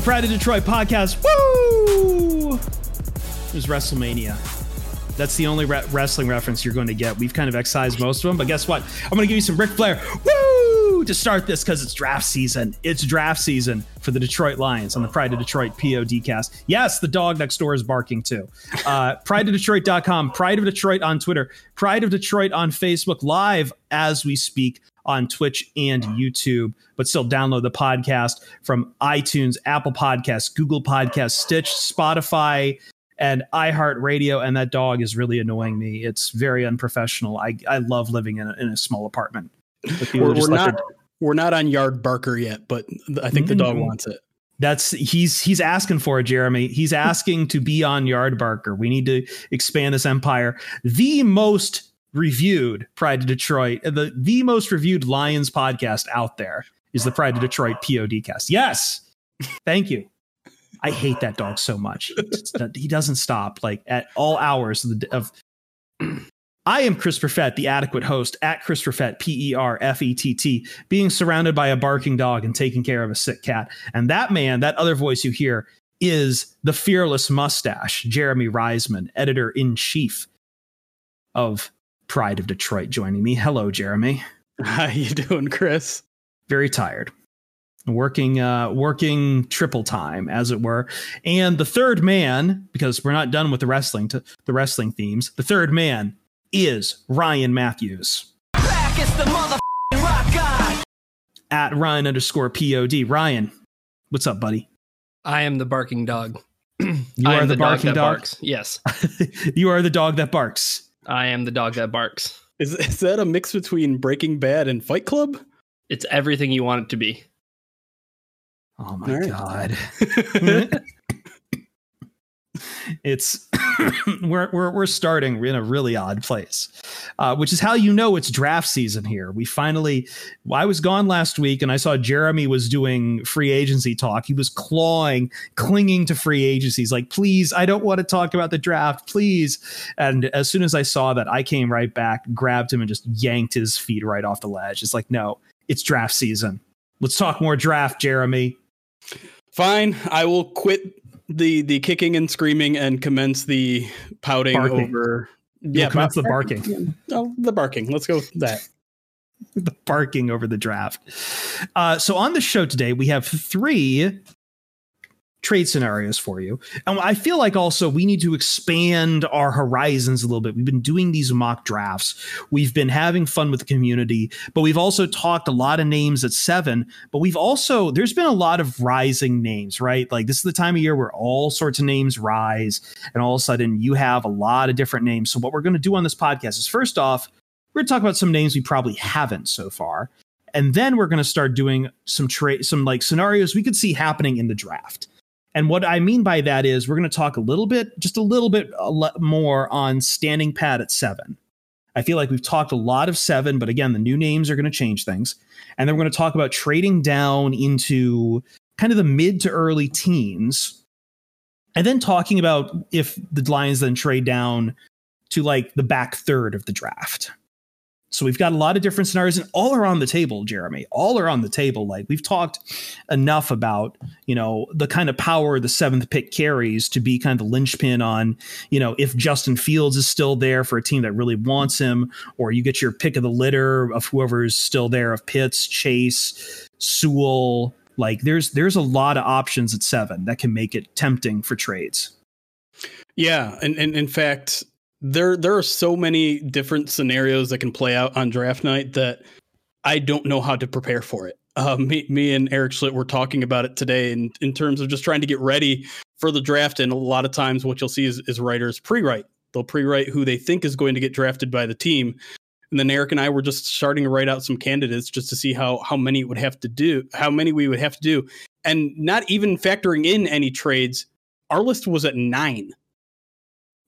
the Pride of Detroit podcast. Woo! It was WrestleMania. That's the only re- wrestling reference you're going to get. We've kind of excised most of them, but guess what? I'm going to give you some Ric Flair. Woo! To start this because it's draft season. It's draft season for the Detroit Lions on the Pride of Detroit PODcast. Yes, the dog next door is barking too. Uh, PrideofDetroit.com, Pride of Detroit on Twitter, Pride of Detroit on Facebook, live as we speak on Twitch and YouTube, but still download the podcast from iTunes, Apple Podcasts, Google Podcasts, Stitch, Spotify, and iHeartRadio. And that dog is really annoying me. It's very unprofessional. I, I love living in a, in a small apartment. We're, we're not we're not on Yard Barker yet, but I think the dog Mm. wants it. That's he's he's asking for it, Jeremy. He's asking to be on Yard Barker. We need to expand this empire. The most reviewed Pride to Detroit, uh, the the most reviewed Lions podcast out there is the Pride to Detroit PODcast. Yes, thank you. I hate that dog so much. He doesn't stop like at all hours of the of. I am Chris Perfett, the adequate host at Chris Perfett, P E R F E T T, being surrounded by a barking dog and taking care of a sick cat. And that man, that other voice you hear, is the fearless mustache, Jeremy Reisman, editor in chief of Pride of Detroit, joining me. Hello, Jeremy. How you doing, Chris? Very tired. Working uh working triple time, as it were. And the third man, because we're not done with the wrestling to the wrestling themes, the third man is Ryan Matthews. At Ryan underscore POD. Ryan, what's up, buddy? I am the barking dog. You I are am the, barking that dog. barks. Yes, you are the dog that barks. I am the dog that barks. Is is that a mix between Breaking Bad and Fight Club? It's everything you want it to be. Oh my All right. god. it's we're, we're we're starting in a really odd place, uh, which is how you know it's draft season here. We finally, I was gone last week and I saw Jeremy was doing free agency talk. He was clawing, clinging to free agencies, like, please, I don't want to talk about the draft, please. And as soon as I saw that, I came right back, grabbed him, and just yanked his feet right off the ledge. It's like, no, it's draft season. Let's talk more draft, Jeremy. Fine, I will quit the the kicking and screaming and commence the pouting Barking. over. Yeah, commence the barking. Oh, the barking. Let's go with that. the barking over the draft. Uh, so on the show today, we have three trade scenarios for you. And I feel like also we need to expand our horizons a little bit. We've been doing these mock drafts. We've been having fun with the community, but we've also talked a lot of names at seven, but we've also, there's been a lot of rising names, right? Like this is the time of year where all sorts of names rise and all of a sudden you have a lot of different names. So what we're going to do on this podcast is first off, we're going to talk about some names we probably haven't so far. And then we're going to start doing some trade, some like scenarios we could see happening in the draft. And what I mean by that is we're going to talk a little bit, just a little bit more on standing pat at seven. I feel like we've talked a lot of seven, but again, the new names are going to change things. And then we're going to talk about trading down into kind of the mid to early teens. And then talking about if the Lions then trade down to like the back third of the draft. So we've got a lot of different scenarios and all are on the table, Jeremy. All are on the table. Like we've talked enough about, you know, the kind of power the seventh pick carries to be kind of the linchpin on, you know, if Justin Fields is still there for a team that really wants him, or you get your pick of the litter of whoever's still there of Pitts, Chase, Sewell. Like there's there's a lot of options at seven that can make it tempting for trades. Yeah, and, and in fact, there there are so many different scenarios that can play out on draft night that I don't know how to prepare for it. Uh, me, me and Eric Schlitt were talking about it today, in, in terms of just trying to get ready for the draft. And a lot of times, what you'll see is, is writers pre-write. They'll pre-write who they think is going to get drafted by the team, and then Eric and I were just starting to write out some candidates just to see how how many would have to do, how many we would have to do, and not even factoring in any trades. Our list was at nine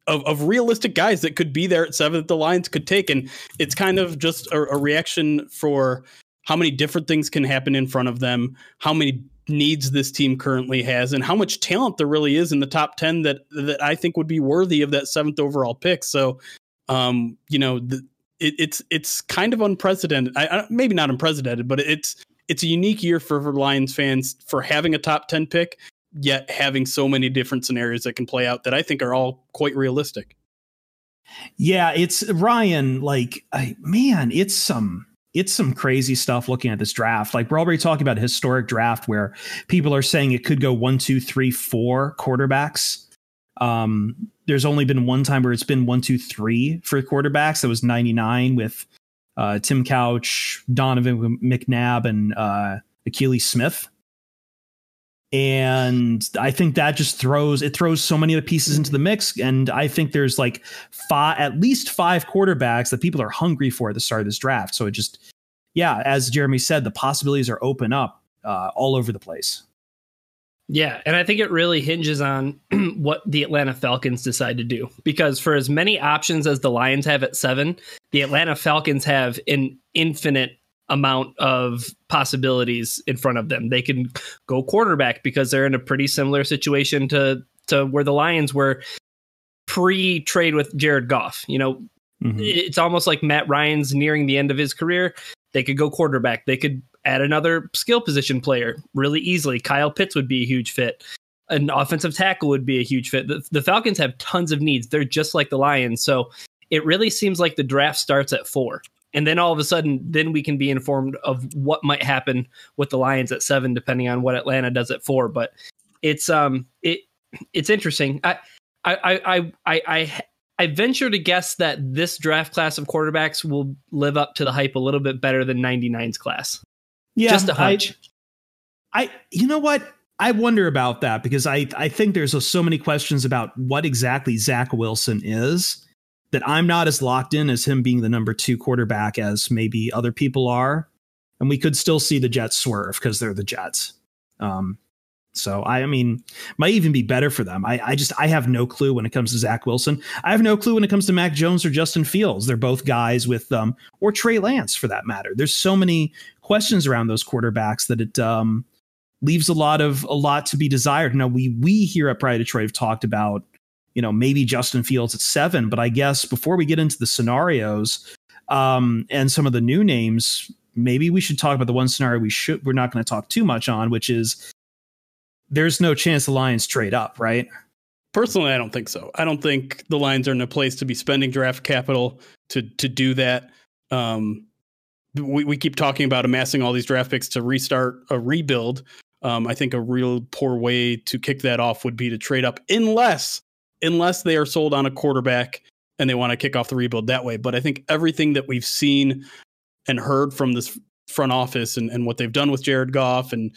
of, of realistic guys that could be there at seven that the Lions could take. And it's kind of just a, a reaction for how many different things can happen in front of them, how many needs this team currently has, and how much talent there really is in the top 10 that that I think would be worthy of that seventh overall pick. So um, you know, the, it, it's it's kind of unprecedented. I, I, maybe not unprecedented, but it's it's a unique year for, for Lions fans for having a top 10 pick yet having so many different scenarios that can play out that I think are all quite realistic. Yeah, it's Ryan. Like, I, man, it's some it's some crazy stuff looking at this draft. Like we're already talking about a historic draft where people are saying it could go one, two, three, four quarterbacks. Um, there's only been one time where it's been one, two, three for quarterbacks. That was '99 with uh, Tim Couch, Donovan McNabb, and uh, Akili Smith and i think that just throws it throws so many of the pieces into the mix. And i think there's like five at least five quarterbacks that people are hungry for at the start of this draft. So it just yeah as jeremy said the possibilities are open up uh, all over the place. Yeah and i think it really hinges on what the atlanta falcons decide to do. Because for as many options as the lions have at seven the atlanta falcons have an infinite amount of possibilities in front of them. They can go quarterback because they're in a pretty similar situation to to where the Lions were pre-trade with Jared Goff. You know, mm-hmm. it's almost like Matt Ryan's nearing the end of his career. They could go quarterback. They could add another skill position player really easily. Kyle Pitts would be a huge fit. An offensive tackle would be a huge fit. The, the Falcons have tons of needs. They're just like the Lions. So it really seems like the draft starts at four and then all of a sudden then we can be informed of what might happen with the lions at seven depending on what atlanta does at four. But it's um it it's interesting. I i i i i, I venture to guess that this draft class of quarterbacks will live up to the hype a little bit better than 99's class. Yeah just a hunch. I, I you know what? I wonder about that because I, I think there's so many questions about what exactly Zach Wilson is that I'm not as locked in as him being the number two quarterback as maybe other people are. And we could still see the Jets swerve because they're the Jets. Um, so I, I mean, might even be better for them. I, I just I have no clue when it comes to Zach Wilson. I have no clue when it comes to Mac Jones or Justin Fields. They're both guys with um or Trey Lance for that matter. There's so many questions around those quarterbacks that it um leaves a lot of a lot to be desired. Now we we here at Pride Detroit have talked about you know, maybe Justin Fields at seven. But I guess before we get into the scenarios um, and some of the new names, maybe we should talk about the one scenario we should we're not going to talk too much on, which is there's no chance the Lions trade up, right? Personally, I don't think so. I don't think the Lions are in a place to be spending draft capital to to do that. Um, we, we keep talking about amassing all these draft picks to restart a rebuild. Um, I think a real poor way to kick that off would be to trade up, unless unless they are sold on a quarterback and they want to kick off the rebuild that way. But I think everything that we've seen and heard from this front office and, and what they've done with Jared Goff and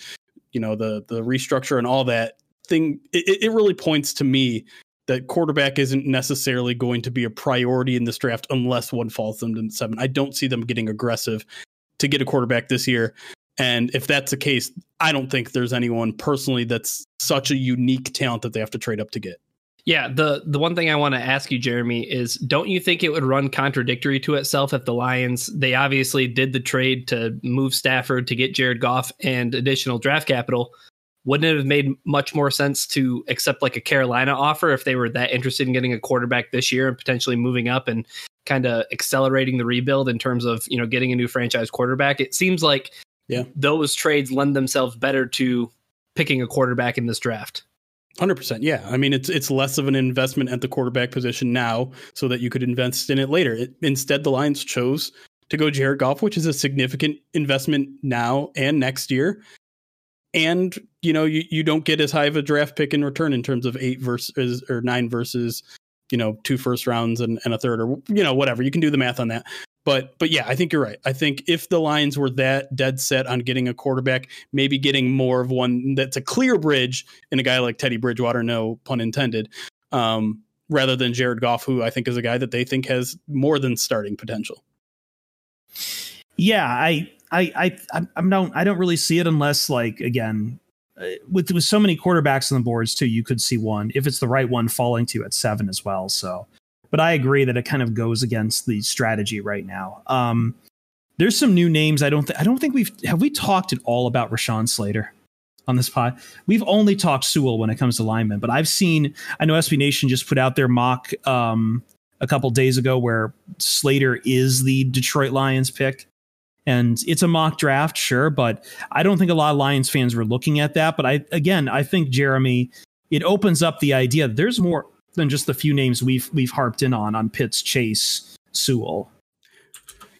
you know the the restructure and all that thing, it, it really points to me that quarterback isn't necessarily going to be a priority in this draft unless one falls them to seven. I don't see them getting aggressive to get a quarterback this year. And if that's the case, I don't think there's anyone personally that's such a unique talent that they have to trade up to get. Yeah, the the one thing I want to ask you, Jeremy, is don't you think it would run contradictory to itself if the Lions they obviously did the trade to move Stafford to get Jared Goff and additional draft capital? Wouldn't it have made much more sense to accept like a Carolina offer if they were that interested in getting a quarterback this year and potentially moving up and kind of accelerating the rebuild in terms of you know getting a new franchise quarterback? It seems like yeah those trades lend themselves better to picking a quarterback in this draft. Hundred percent, yeah. I mean, it's it's less of an investment at the quarterback position now, so that you could invest in it later. It, instead, the Lions chose to go Jared Goff, which is a significant investment now and next year. And you know, you, you don't get as high of a draft pick in return in terms of eight versus or nine versus, you know, two first rounds and, and a third or you know, whatever. You can do the math on that. But but yeah, I think you're right. I think if the Lions were that dead set on getting a quarterback, maybe getting more of one that's a clear bridge in a guy like Teddy Bridgewater, no pun intended, um, rather than Jared Goff, who I think is a guy that they think has more than starting potential. Yeah, I I I I don't I don't really see it unless like again uh, with with so many quarterbacks on the boards too, you could see one if it's the right one falling to you at seven as well. So but I agree that it kind of goes against the strategy right now. Um, there's some new names. I don't. Th- I don't think we've have we talked at all about Rashawn Slater on this pod. We've only talked Sewell when it comes to linemen, but I've seen. I know SB Nation just put out their mock um, a couple days ago where Slater is the Detroit Lions pick. And it's a mock draft, sure, but I don't think a lot of Lions fans were looking at that. But I, again, I think Jeremy, it opens up the idea there's more than just the few names we've we've harped in on on Pitts, Chase, Sewell.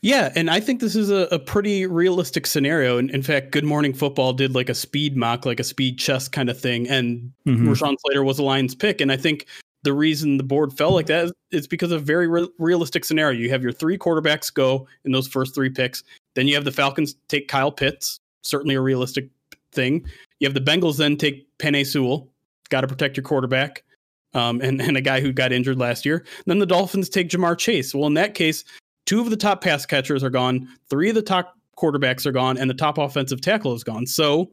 Yeah, and I think this is a, a pretty realistic scenario. And in, in fact, Good Morning Football did like a speed mock, like a speed chess kind of thing, and mm-hmm. Rashawn Slater was a Lions pick. And I think the reason the board fell like that is because of a very re- realistic scenario. You have your three quarterbacks go in those first three picks. Then you have the Falcons take Kyle Pitts, certainly a realistic thing. You have the Bengals then take Penei Sewell, got to protect your quarterback um, and, and a guy who got injured last year. Then the Dolphins take Ja'Marr Chase. Well, in that case, two of the top pass catchers are gone, three of the top quarterbacks are gone, and the top offensive tackle is gone. So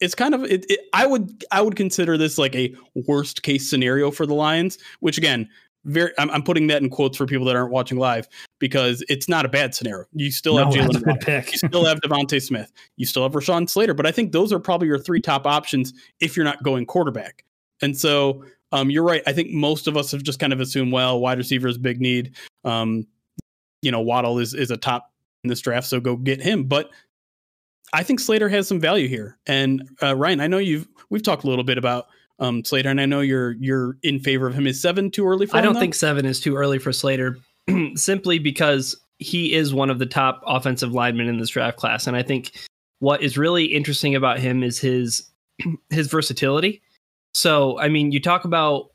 it's kind of it, it, I would I would consider this like a worst case scenario for the Lions, which again, very I'm, I'm, putting that in quotes for people that aren't watching live because it's not a bad scenario. You still no, have Jaylen, pick. you still have DeVonta Smith, you still have Rashawn Slater, but I think those are probably your three top options if you're not going quarterback. And so um, you're right. I think most of us have just kind of assumed, well, wide receiver is big need. Um, you know, Waddle is is a top in this draft, so go get him. But I think Slater has some value here. And uh, Ryan, I know you've we've talked a little bit about um, Slater, and I know you're you're in favor of him. Is seven too early for? I don't though? think seven is too early for Slater, simply because he is one of the top offensive linemen in this draft class, and I think what is really interesting about him is his his versatility. So, I mean, you talk about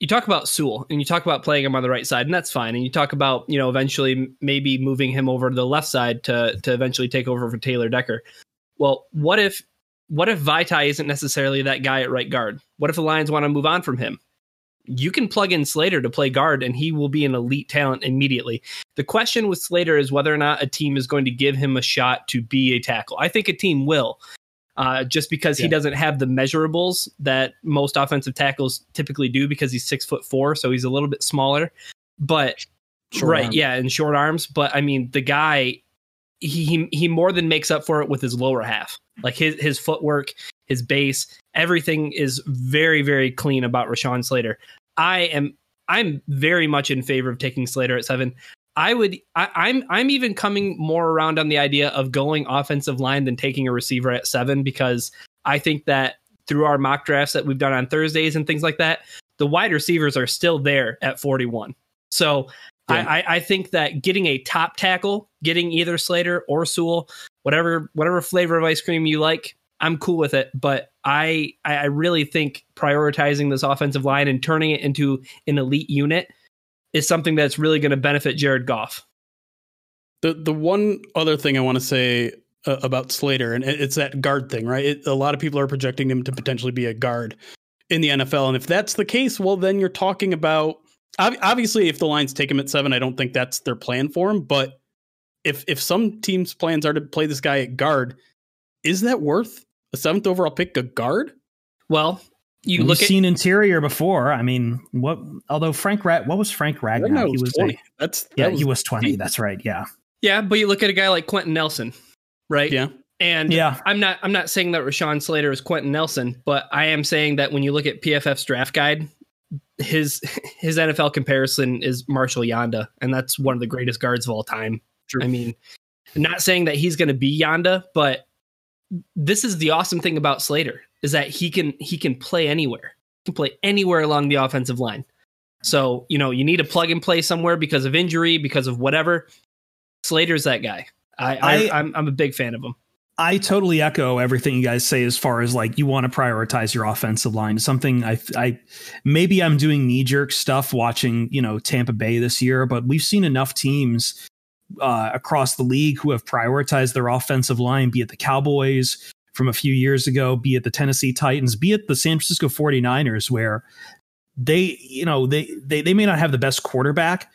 you talk about Sewell and you talk about playing him on the right side, and that's fine. And you talk about you know eventually maybe moving him over to the left side to to eventually take over for Taylor Decker. Well, what if what if Vaitai isn't necessarily that guy at right guard? What if the Lions want to move on from him? You can plug in Slater to play guard, and he will be an elite talent immediately. The question with Slater is whether or not a team is going to give him a shot to be a tackle. I think a team will uh, just because yeah. he doesn't have the measurables that most offensive tackles typically do because he's six foot four, so he's a little bit smaller. But short right, arm. yeah, and short arms. But I mean, the guy he he more than makes up for it with his lower half. Like his his footwork, his base, everything is very very clean about Rashawn Slater. I am I'm very much in favor of taking Slater at seven. I would I, I'm I'm even coming more around on the idea of going offensive line than taking a receiver at seven because I think that through our mock drafts that we've done on Thursdays and things like that, the wide receivers are still there at 41. So yeah. I, I think that getting a top tackle, getting either Slater or Sewell, whatever whatever flavor of ice cream you like, I'm cool with it. But I I really think prioritizing this offensive line and turning it into an elite unit is something that's really going to benefit Jared Goff. The the one other thing I want to say uh, about Slater, and it's that guard thing, right? It, a lot of people are projecting him to potentially be a guard in the NFL, and if that's the case, well, then you're talking about obviously if the Lions take him at seven, I don't think that's their plan for him. But if if some teams' plans are to play this guy at guard, is that worth a seventh overall pick? A guard? Well, you We've look seen interior before. I mean, what? Although Frank Rat, what was Frank Ragnow? he was 20. A, That's that yeah, was, he was twenty. That's right. Yeah, yeah. But you look at a guy like Quenton Nelson, right? Yeah. And yeah, I'm not I'm not saying that Rashawn Slater is Quenton Nelson, but I am saying that when you look at PFF's draft guide, his his NFL comparison is Marshall Yanda, and that's one of the greatest guards of all time. True. I mean, not saying that he's going to be Yanda, but this is the awesome thing about Slater is that he can he can play anywhere. He can play anywhere along the offensive line. So, you know, you need a plug and play somewhere because of injury, because of whatever. Slater's that guy. I, I, I I'm, I'm a big fan of him. I totally echo everything you guys say as far as like you want to prioritize your offensive line. Something I, I maybe I'm doing knee jerk stuff watching you know Tampa Bay this year, but we've seen enough teams uh, across the league who have prioritized their offensive line, be it the Cowboys from a few years ago, be it the Tennessee Titans, be it the San Francisco 49ers, where they you know they they they may not have the best quarterback,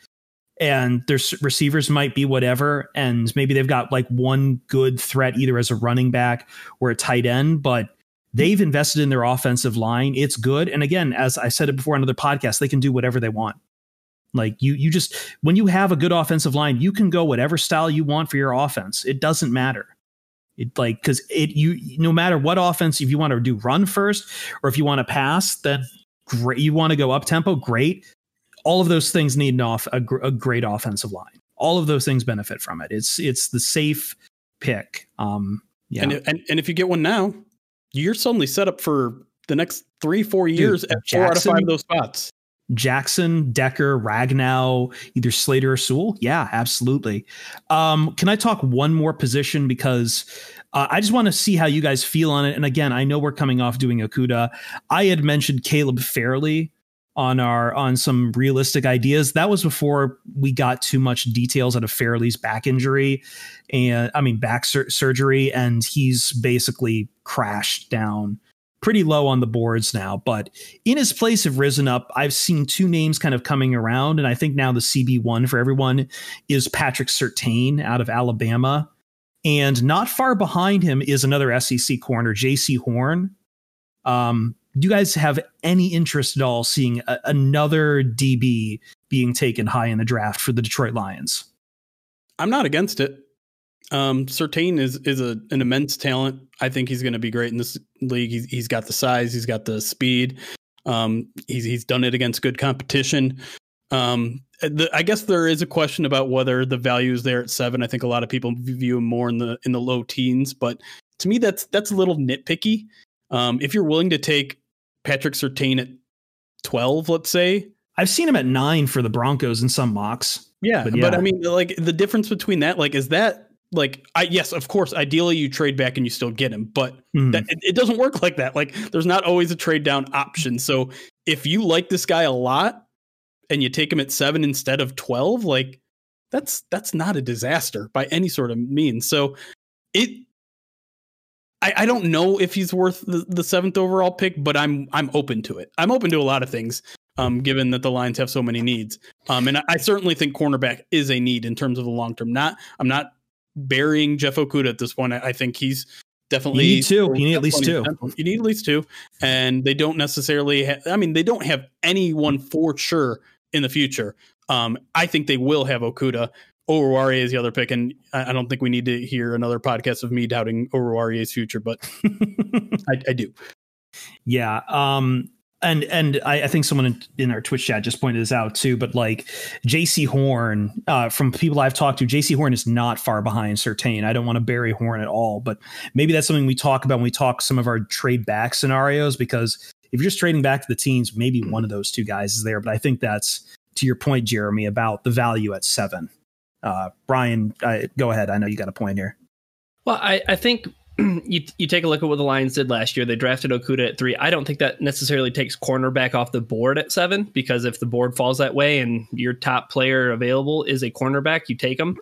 and their receivers might be whatever and maybe they've got like one good threat either as a running back or a tight end but they've invested in their offensive line. It's good. And again as i said it before on another podcast, they can do whatever they want. Like you you just when you have a good offensive line you can go whatever style you want for your offense. It doesn't matter it like because it you no matter what offense if you want to do run first or if you want to pass then great you want to go up tempo great all of those things need an off a, a, great offensive line. All of those things benefit from it. It's it's the safe pick. Um, yeah, and and, and if you get one now, you're suddenly set up for the next three four years Dude, at Jackson, four out of five of those spots. Jackson, Decker, Ragnow, either Slater or Sewell. Yeah, absolutely. Um, can I talk one more position because uh, I just want to see how you guys feel on it. And again, I know we're coming off doing Okudah. I had mentioned Caleb Farley on our on some realistic ideas. That was before we got too much details out of Farley's back injury, and I mean back sur- surgery, and he's basically crashed down pretty low on the boards now. But in his place have risen up. I've seen two names kind of coming around, and I think now the CB one for everyone is Patrick Surtain out of Alabama. And not far behind him is another SEC corner, Jaycee Horn. Um, do you guys have any interest at all seeing a, another DB being taken high in the draft for the Detroit Lions? I'm not against it. Um, Surtain is is a, an immense talent. I think he's going to be great in this league. He's, he's got the size, he's got the speed. Um, he's he's done it against good competition. Um, the, I guess there is a question about whether the value is there at seven. I think a lot of people view him more in the in the low teens, but to me, that's that's a little nitpicky. Um, if you're willing to take Patrick Surtain at 12, let's say. I've seen him at nine for the Broncos in some mocks. Yeah, but, yeah. but I mean, like the difference between that, like, is that like I yes, of course, ideally you trade back and you still get him, but mm. that, it, it, doesn't work like that. Like, there's not always a trade down option. So if you like this guy a lot and you take him at seven instead of 12, like that's that's not a disaster by any sort of means. So it I, I don't know if he's worth the, the seventh overall pick, but I'm I'm open to it. I'm open to a lot of things, um, given that the Lions have so many needs. Um, and I, I certainly think cornerback is a need in terms of the long term. Not I'm not burying Jeff Okudah at this point. I, I think he's definitely you need two. You need at least two. You need at least two, and they don't necessarily. Ha- I mean, they don't have anyone for sure in the future. Um, I think they will have Okudah. Oruwariye is the other pick, and I, don't think we need to hear another podcast of me doubting Oruwariye's future, but I, I, do. Yeah. Um, and and I, I think someone in, in, our Twitch chat just pointed this out too. But like Jaycee Horn, uh, from people I've talked to, Jaycee Horn is not far behind Surtain. I don't want to bury Horn at all, but maybe that's something we talk about when we talk some of our trade back scenarios. Because if you're just trading back to the teams, maybe one of those two guys is there. But I think that's to your point, Jeremy, about the value at seven. Uh, Brian, I, go ahead. I know you got a point here. Well, I, I think you you take a look at what the Lions did last year. They drafted Okudah at three. I don't think that necessarily takes cornerback off the board at seven because if the board falls that way and your top player available is a cornerback, you take them.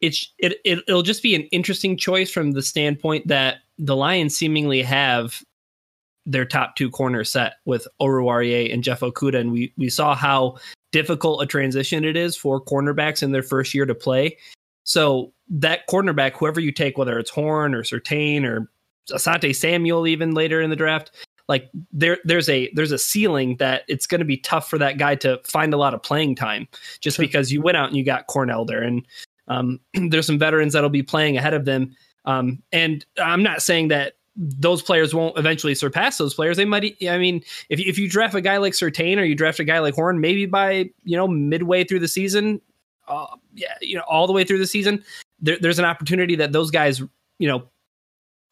It's it, it it'll just be an interesting choice from the standpoint that the Lions seemingly have their top two corners set with Oruwariye and Jeff Okudah, and we we saw how difficult a transition it is for cornerbacks in their first year to play. So that cornerback, whoever you take, whether it's Horn or Surtain or Asante Samuel, even later in the draft, like there there's a there's a ceiling that it's going to be tough for that guy to find a lot of playing time just because you went out and you got Corn Elder there and um, there's some veterans that'll be playing ahead of them um, and I'm not saying that those players won't eventually surpass those players. They might. I mean, if if you draft a guy like Surtain or you draft a guy like Horn, maybe by you know midway through the season, uh, yeah, you know, all the way through the season, there, there's an opportunity that those guys, you know,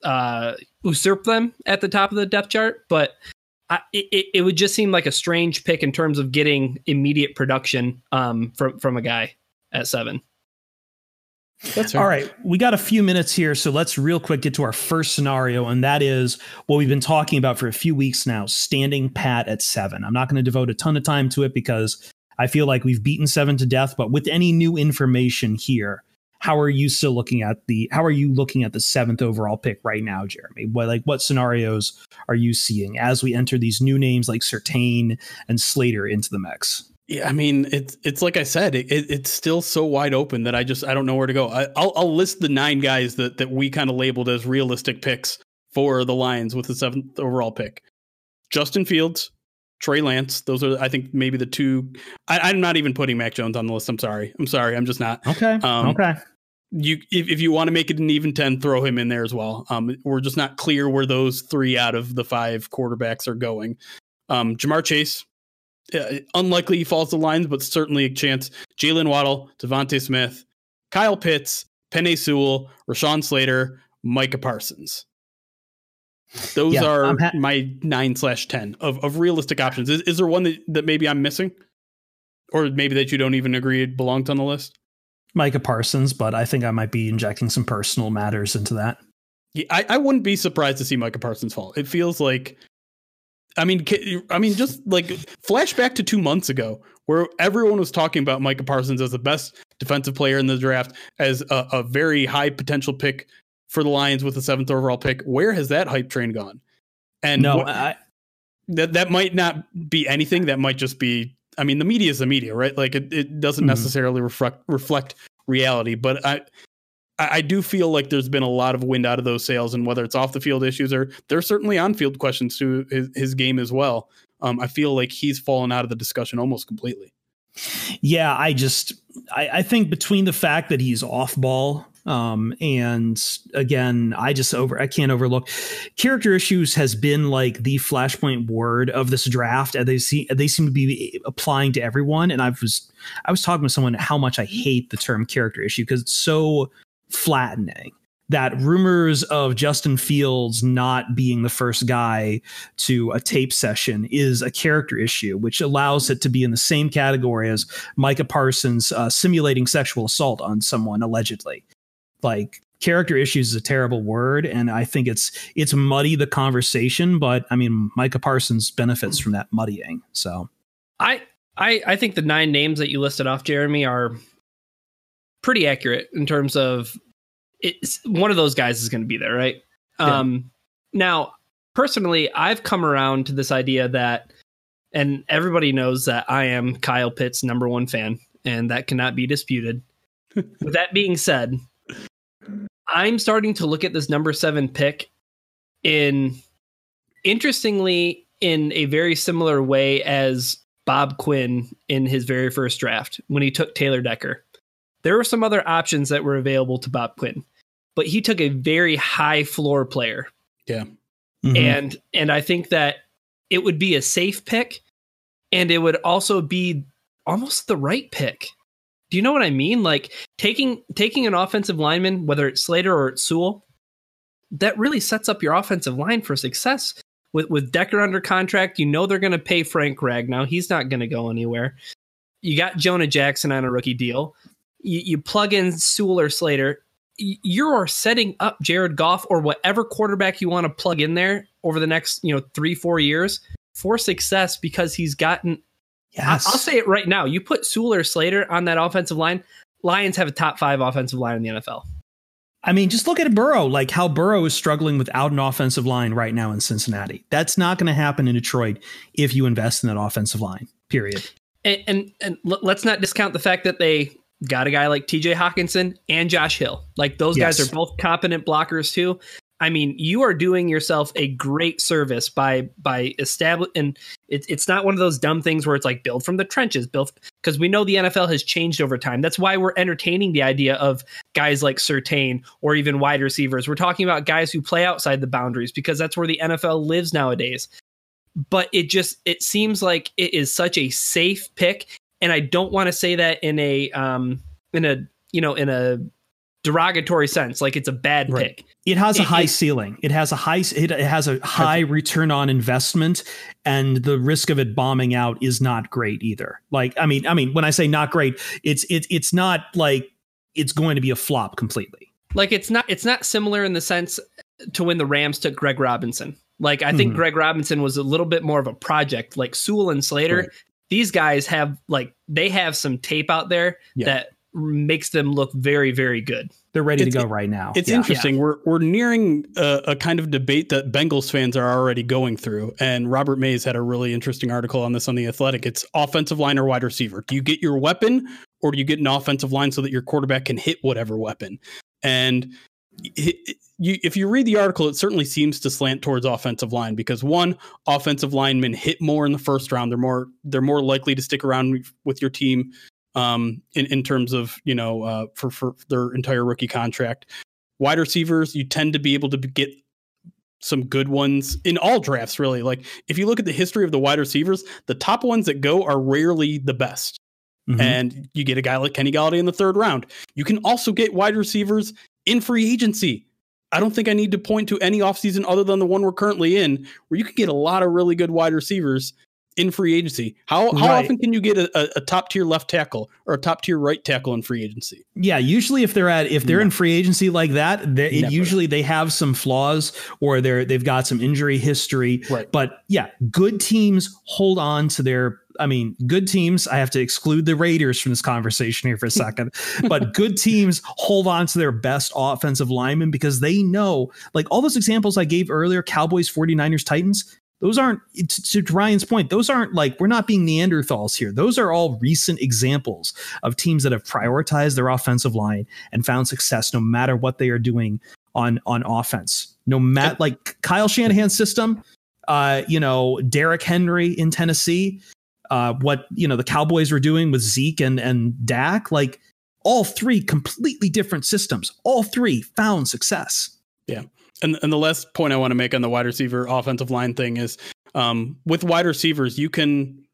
uh, usurp them at the top of the depth chart. But I, it, it would just seem like a strange pick in terms of getting immediate production um, from from a guy at seven. That's fair. All right, we got a few minutes here, so let's real quick get to our first scenario, and that is what we've been talking about for a few weeks now: standing pat at seven. I'm not going to devote a ton of time to it because I feel like we've beaten seven to death. But with any new information here, how are you still looking at the? How are you looking at the seventh overall pick right now, Jeremy? What like what scenarios are you seeing as we enter these new names like Surtain and Slater into the mix? Yeah, I mean it's it's like I said, it, it, it's still so wide open that I just I don't know where to go. I, will I'll list the nine guys that that we kind of labeled as realistic picks for the Lions with the seventh overall pick: Justin Fields, Trey Lance. Those are I think maybe the two. I, am not even putting Mac Jones on the list. I'm sorry. I'm sorry. I'm just not. Okay. Um, okay. You if, if you want to make it an even ten, throw him in there as well. Um, we're just not clear where those three out of the five quarterbacks are going. Um, Ja'Marr Chase, uh, unlikely he falls the lines, but certainly a chance. Jaylen Waddle, DeVonta Smith, Kyle Pitts, Penei Sewell, Rashawn Slater, Micah Parsons. Those yeah, are ha- my nine slash ten of, of realistic options. Is, is there one that, that maybe I'm missing? Or maybe that you don't even agree it belonged on the list? Micah Parsons, but I think I might be injecting some personal matters into that. Yeah, I, I wouldn't be surprised to see Micah Parsons fall. It feels like I mean, I mean, just like flashback to two months ago, where everyone was talking about Micah Parsons as the best defensive player in the draft, as a, a very high potential pick for the Lions with the seventh overall pick. Where has that hype train gone? And no, I, that that might not be anything. That might just be. I mean, the media is the media, right? Like it, it doesn't mm-hmm. necessarily reflect reflect reality. But I I, do feel like there's been a lot of wind out of those sails, and whether it's off the field issues or there's certainly on field questions to his, his game as well. Um, I feel like he's fallen out of the discussion almost completely. Yeah, I just I, I think between the fact that he's off ball um, and again, I just over I can't overlook character issues has been like the flashpoint word of this draft, and they see they seem to be applying to everyone. And I was I was talking with someone how much I hate the term character issue because it's so flattening that rumors of Justin Fields not being the first guy to a tape session is a character issue, which allows it to be in the same category as Micah Parsons uh, simulating sexual assault on someone allegedly. Like character issues is a terrible word, and I think it's it's muddy the conversation. But I mean, Micah Parsons benefits from that muddying. So, I I I think the nine names that you listed off, Jeremy, are pretty accurate in terms of it's one of those guys is going to be there, right? Yeah. Um, now, personally, I've come around to this idea that, and everybody knows that I am Kyle Pitt's number one fan, and that cannot be disputed. With that being said, I'm starting to look at this number seven pick in interestingly in a very similar way as Bob Quinn in his very first draft when he took Taylor Decker. There were some other options that were available to Bob Quinn, but he took a very high floor player. Yeah. Mm-hmm. And and I think that it would be a safe pick and it would also be almost the right pick. Do you know what I mean? Like taking taking an offensive lineman, whether it's Slater or it's Sewell, that really sets up your offensive line for success. With with Decker under contract, you know they're going to pay Frank Ragnow. He's not going to go anywhere. You got Jonah Jackson on a rookie deal you, you plug in Sewell or Slater, you are setting up Jared Goff or whatever quarterback you want to plug in there over the next, you know, three, four years for success because he's gotten. Yes. I'll say it right now. You put Sewell or Slater on that offensive line, Lions have a top five offensive line in the NFL. I mean, just look at Burrow, like how Burrow is struggling without an offensive line right now in Cincinnati. That's not going to happen in Detroit if you invest in that offensive line, period. And, and, and let's not discount the fact that they got a guy like TJ Hockenson and Josh Hill. Like those yes. guys are both competent blockers too. I mean, you are doing yourself a great service by by establishing. And it, it's not one of those dumb things where it's like build from the trenches, build because we know the NFL has changed over time. That's why we're entertaining the idea of guys like Surtain or even wide receivers. We're talking about guys who play outside the boundaries because that's where the NFL lives nowadays. But it just it seems like it is such a safe pick and I don't want to say that in a um in a you know in a derogatory sense like it's a bad right. pick it has a high it, ceiling it has a high it has a high return on investment and the risk of it bombing out is not great either like i mean i mean when i say not great it's it, it's not like it's going to be a flop completely. Like it's not it's not similar in the sense to when the Rams took Greg Robinson. Like I think Mhm. Greg Robinson was a little bit more of a project. Like Sewell and Slater, Right. these guys have like they have some tape out there Yeah. that makes them look very very good. They're ready to go right now. It's Yeah. interesting. We're we're nearing a, a kind of debate that Bengals fans are already going through, and Robert Mays had a really interesting article on this on the Athletic. It's offensive line or wide receiver. Do you get your weapon, or do you get an offensive line so that your quarterback can hit whatever weapon? And it, it- you, if you read the article, it certainly seems to slant towards offensive line because one, offensive linemen hit more in the first round. They're more they're more likely to stick around with your team um, in in terms of you know uh, for for their entire rookie contract. Wide receivers, you tend to be able to get some good ones in all drafts. Really, like if you look at the history of the wide receivers, the top ones that go are rarely the best Mhm. and you get a guy like Kenny Golladay in the third round. You can also get wide receivers in free agency. I don't think I need to point to any offseason other than the one we're currently in, where you can get a lot of really good wide receivers in free agency. How how Right. often can you get a, a, a top tier left tackle or a top tier right tackle in free agency? Yeah, usually if they're at if they're in free agency like that, they, it usually they have some flaws or they're they've got some injury history. Right. But yeah, good teams hold on to their. I mean, good teams. I have to exclude the Raiders from this conversation here for a second. but good teams hold on to their best offensive linemen because they know, like all those examples I gave earlier, Cowboys, 49ers, Titans. Those aren't to, to Ryan's point. Those aren't like we're not being Neanderthals here. Those are all recent examples of teams that have prioritized their offensive line and found success no matter what they are doing on on offense. No matter like Kyle Shanahan's system, uh, you know, Derrick Henry in Tennessee, uh, what you know the Cowboys were doing with Zeke and and Dak, like all three completely different systems. All three found success. And and the last point I want to make on the wide receiver offensive line thing is um, with wide receivers, you can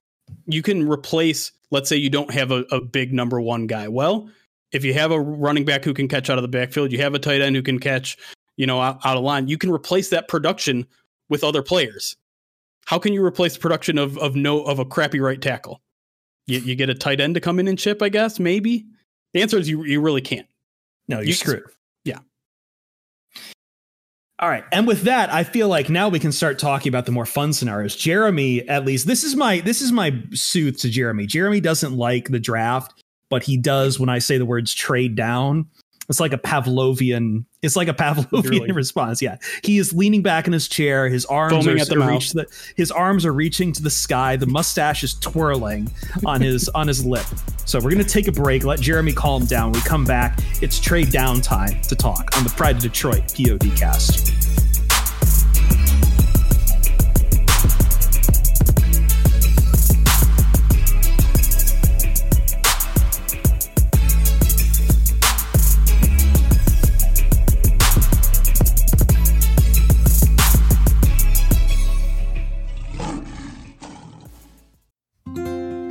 you can replace, let's say you don't have a, a big number one guy. Well, if you have a running back who can catch out of the backfield, you have a tight end who can catch, you know, out, out of line, you can replace that production with other players. How can you replace the production of of no of a crappy right tackle? You, you get a tight end to come in and chip, I guess, maybe. The answer is you you really can't. No, you're You- screwed. All right. And with that, I feel like now we can start talking about the more fun scenarios. Jeremy, at least this is my this is my sooth to Jeremy. Jeremy doesn't like the draft, but he does when I say the words trade down. It's like a Pavlovian, it's like a Pavlovian response. Yeah. He is leaning back in his chair, his arms Foaming are, at the mouth. the, his arms are reaching to the sky, the mustache is twirling on his on his lip. So we're gonna take a break, let Jeremy calm down. When we come back, it's trade down time to talk on the Pride of Detroit POD cast.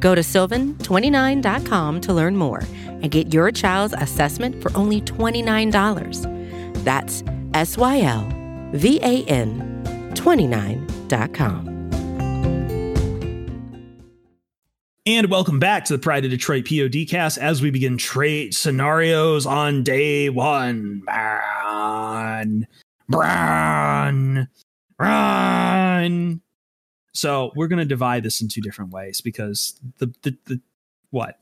Go to sylvan29.com to learn more and get your child's assessment for only $29. That's S Y L V A N 29.com. And welcome back to the Pride of Detroit PODcast as we begin trade scenarios on day one. Run, run, run. So we're gonna divide this in two different ways because the the, the what?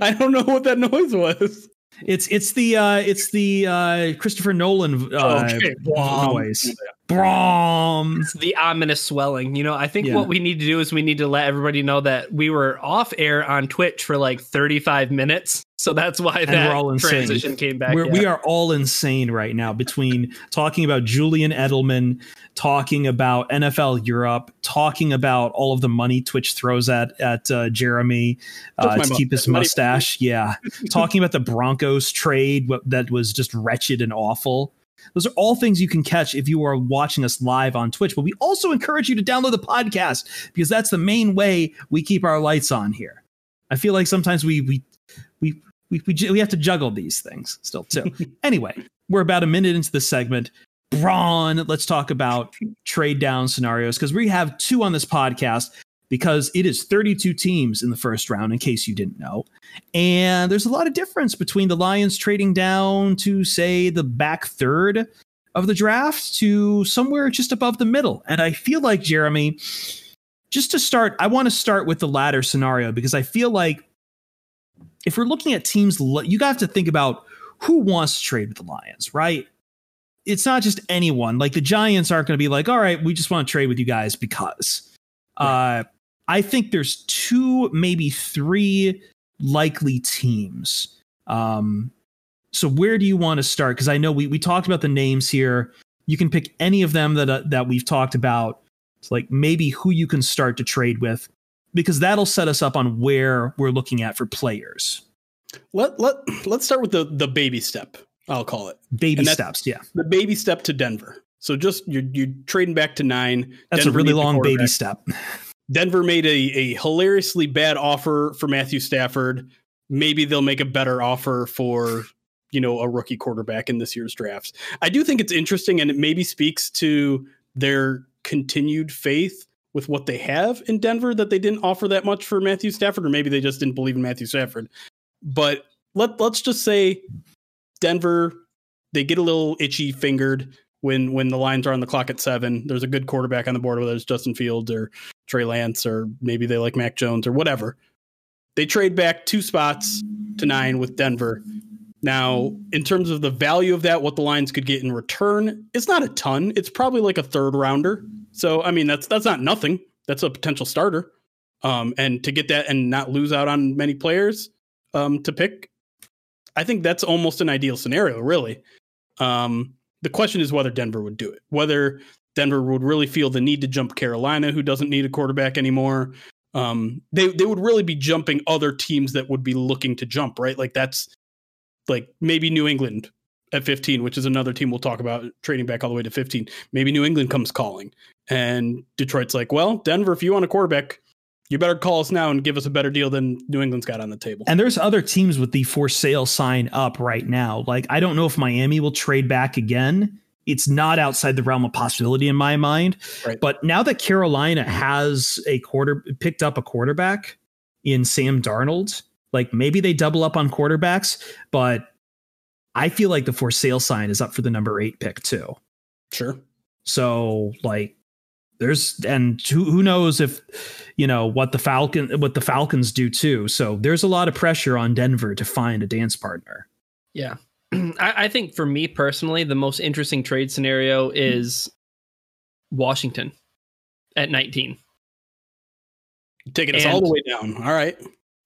I don't know what that noise was. It's it's the uh it's the uh Christopher Nolan uh Okay. noise. Brom. It's the ominous swelling. You know, I think Yeah. what we need to do is we need to let everybody know that we were off air on Twitch for like 35 minutes. So that's why that we're all insane. transition came back. We're, yeah. We are all insane right now between talking about Julian Edelman, talking about NFL Europe, talking about all of the money Twitch throws at at uh, Jeremy uh, to my keep his money. mustache. Yeah, talking about the Broncos trade wh- that was just wretched and awful. Those are all things you can catch if you are watching us live on Twitch. But we also encourage you to download the podcast because that's the main way we keep our lights on here. I feel like sometimes we we we we we, we have to juggle these things still too. anyway, we're about a minute into the segment. Braun, let's talk about trade down scenarios because we have two on this podcast because it is 32 teams in the first round, in case you didn't know. And there's a lot of difference between the Lions trading down to, say, the back third of the draft to somewhere just above the middle. And I feel like, Jeremy, just to start, I want to start with the latter scenario because I feel like if we're looking at teams, you have to think about who wants to trade with the Lions, right? It's not just anyone. Like the Giants aren't going to be like, all right, we just want to trade with you guys because. Uh, I think there's two, maybe three likely teams. Um, so where do you want to start? Because I know we we talked about the names here. You can pick any of them that uh, that we've talked about. It's like maybe who you can start to trade with, because that'll set us up on where we're looking at for players. Let let let's start with the the baby step. I'll call it Baby steps, yeah. the baby step to Denver. So just you're you're trading back to nine. That's Denver a really long baby step. Denver made a, a hilariously bad offer for Matthew Stafford. Maybe they'll make a better offer for, you know, a rookie quarterback in this year's drafts. I do think it's interesting and it maybe speaks to their continued faith with what they have in Denver that they didn't offer that much for Matthew Stafford, or maybe they just didn't believe in Matthew Stafford. But let let's just say Denver, they get a little itchy fingered when when the lines are on the clock at seven. There's a good quarterback on the board, whether it's Justin Fields or Trey Lance, or maybe they like Mac Jones or whatever. They trade back two spots to nine with Denver. Now, in terms of the value of that, what the Lions could get in return, it's not a ton. It's probably like a third rounder. So, I mean, that's that's not nothing. That's a potential starter. Um, and to get that and not lose out on many players um, to pick, I think that's almost an ideal scenario, really. Um, the question is whether Denver would do it, whether Denver would really feel the need to jump Carolina, who doesn't need a quarterback anymore. Um, they they would really be jumping other teams that would be looking to jump, right? Like that's like maybe New England at 15, which is another team we'll talk about trading back all the way to 15. Maybe New England comes calling, and Detroit's like, well, Denver, if you want a quarterback, you better call us now and give us a better deal than New England's got on the table. And there's other teams with the for sale sign up right now. Like I don't know if Miami will trade back again. It's not outside the realm of possibility in my mind. Right. But now that Carolina has a quarter picked up a quarterback in Sam Darnold, like maybe they double up on quarterbacks, but I feel like the for sale sign is up for the number 8 pick too. Sure. So like there's and who, who knows if you know what the Falcon what the Falcons do too. So there's a lot of pressure on Denver to find a dance partner. Yeah. I, I think for me personally, the most interesting trade scenario is Washington at 19. Taking us And- all the way down. All right.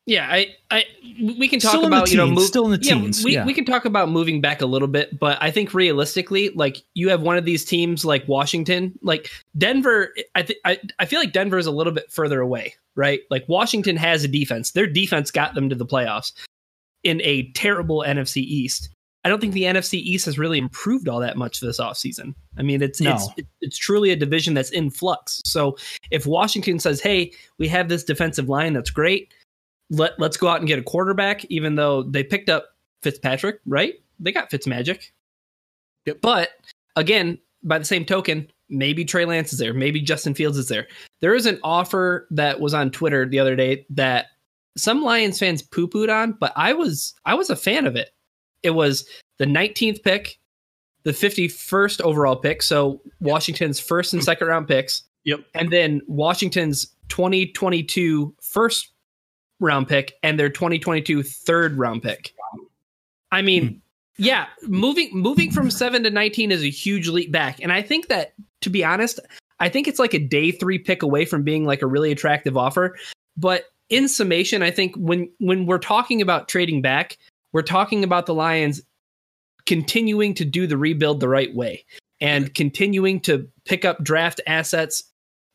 Yeah, I, I, we can talk Still about you know move, still in the yeah, we yeah. we can talk about moving back a little bit, but I think realistically, like you have one of these teams like Washington, like Denver. I think I I feel like Denver is a little bit further away, right? Like Washington has a defense. Their defense got them to the playoffs in a terrible NFC East. I don't think the NFC East has really improved all that much this offseason. I mean, it's No. it's it's truly a division that's in flux. So if Washington says, "Hey, we have this defensive line that's great," let let's go out and get a quarterback, even though they picked up Fitzpatrick, right? They got Fitzmagic. Yep. But again, by the same token, maybe Trey Lance is there, maybe Justin Fields is there. There is an offer that was on Twitter the other day that some Lions fans poo pooed on, but I was I was a fan of it. It was the 19th pick, the 51st overall pick, so Washington's first and second round picks, Yep. and then Washington's 2022 first round pick and their 2022 third round pick. I mean, hmm. yeah, moving moving from 7 to 19 is a huge leap back. And I think that to be honest, I think it's like a day 3 pick away from being like a really attractive offer. But in summation, I think when when we're talking about trading back, we're talking about the Lions continuing to do the rebuild the right way and continuing to pick up draft assets,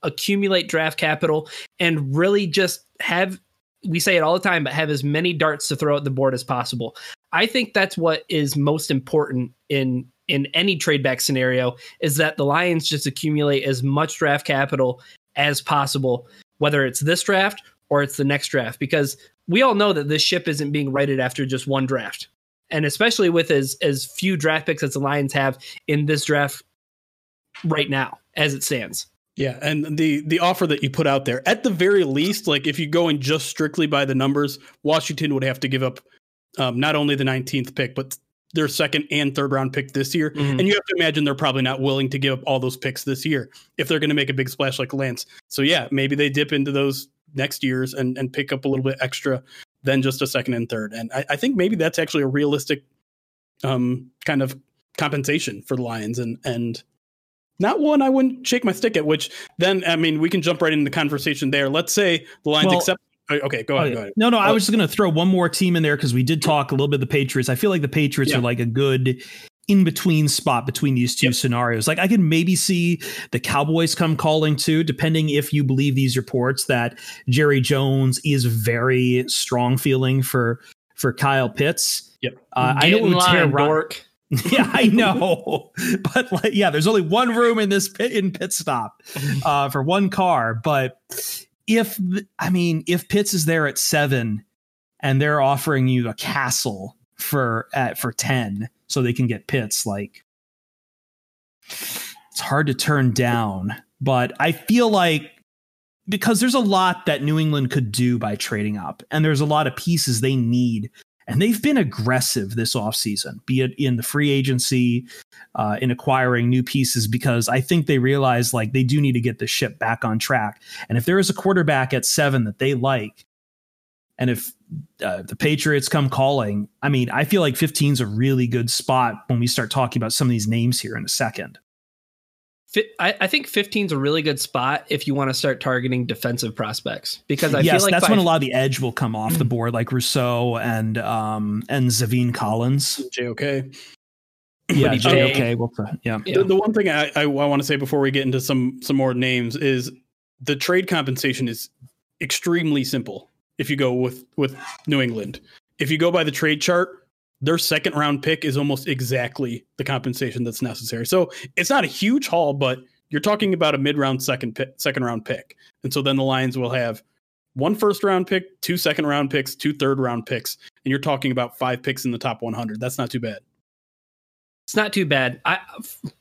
accumulate draft capital, and really just have we say it all the time, but have as many darts to throw at the board as possible. I think that's what is most important in in any trade back scenario is that the Lions just accumulate as much draft capital as possible, whether it's this draft or it's the next draft, because we all know that this ship isn't being righted after just one draft. And especially with as as few draft picks as the Lions have in this draft right now, as it stands. Yeah, and the the offer that you put out there, at the very least, like if you go in just strictly by the numbers, Washington would have to give up um, not only the 19th pick, but their second and third round pick this year. Mm-hmm. And you have to imagine they're probably not willing to give up all those picks this year if they're going to make a big splash like Lance. So yeah, maybe they dip into those next years and, and pick up a little bit extra than just a second and third. And I, I think maybe that's actually a realistic um, kind of compensation for the Lions and and not one I wouldn't shake my stick at. Which then I mean we can jump right into the conversation there. Let's say the Lions well, accept. Oh, okay, go ahead, go ahead. No, no, I was just going to throw one more team in there because we did talk a little bit of the Patriots. I feel like the Patriots yeah. are like a good in between spot between these two yep. scenarios. Like I can maybe see the Cowboys come calling too, depending if you believe these reports that Jerry Jones is very strong feeling for for Kyle Pitts. Yep. Uh, I know it would tear Dork. yeah, I know, but like, yeah, there's only one room in this pit in pit stop uh, for one car. But if I mean, if Pitts is there at seven, and they're offering you a castle for at for ten, so they can get Pitts. Like it's hard to turn down, but I feel like because there's a lot that New England could do by trading up, and there's a lot of pieces they need. And they've been aggressive this offseason, be it in the free agency, uh, in acquiring new pieces, because I think they realize like they do need to get the ship back on track. And if there is a quarterback at seven that they like, and if uh, the Patriots come calling, I mean, I feel like 15 is a really good spot when we start talking about some of these names here in a second. I, I think 15 is a really good spot if you want to start targeting defensive prospects because I yes, feel like that's when a lot of the edge will come off the board, like Rousseau and um and Zaven Collins. JOK. Yeah, JOK. Well, yeah. The, the, one thing I, I, I want to say before we get into some some more names is the trade compensation is extremely simple if you go with with New England. If you go by the trade chart, their second round pick is almost exactly the compensation that's necessary. So it's not a huge haul, but you're talking about a mid round second pick, second round pick. And so then the Lions will have one first round pick, two second round picks, two third round picks, and you're talking about five picks in the top 100. That's not too bad. It's not too bad. I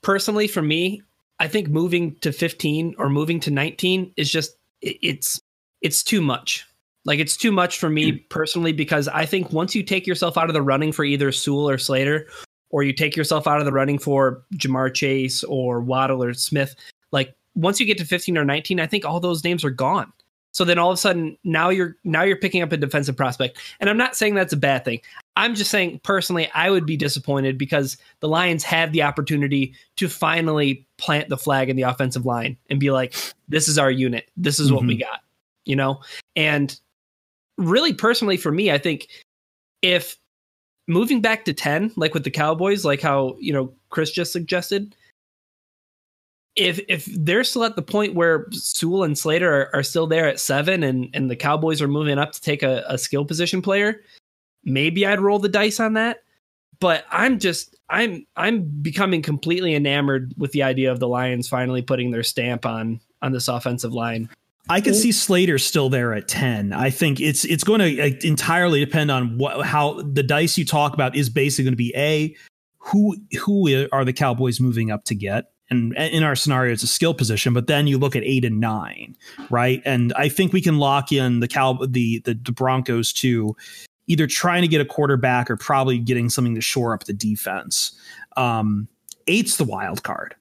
personally, for me, I think moving to 15 or moving to 19 is just it's it's too much. Like it's too much for me hmm. personally because I think once you take yourself out of the running for either Sewell or Slater, or you take yourself out of the running for Ja'Marr Chase or Waddle or Smith, like once you get to 15 or 19, I think all those names are gone. So then all of a sudden now you're now you're picking up a defensive prospect. And I'm not saying that's a bad thing. I'm just saying personally I would be disappointed because the Lions have the opportunity to finally plant the flag in the offensive line and be like this is our unit. This is mm-hmm. what we mm-hmm. got. You know? And really personally for me, I think if moving back to 10, like with the Cowboys, like how, you know, Chris just suggested, if if they're still at the point where Sewell and Slater are, are still there at seven and, and the Cowboys are moving up to take a, a skill position player, maybe I'd roll the dice on that. But I'm just I'm I'm becoming completely enamored with the idea of the Lions finally putting their stamp on on this offensive line. I could see Slater still there at 10. I think it's it's going to entirely depend on what how the dice you talk about is basically going to be a who who are the Cowboys moving up to get? And in our scenario, it's a skill position, but then you look at eight and nine, right? And I think we can lock in the Cow the the, the Broncos to either trying to get a quarterback or probably getting something to shore up the defense. Um, eight's the wild card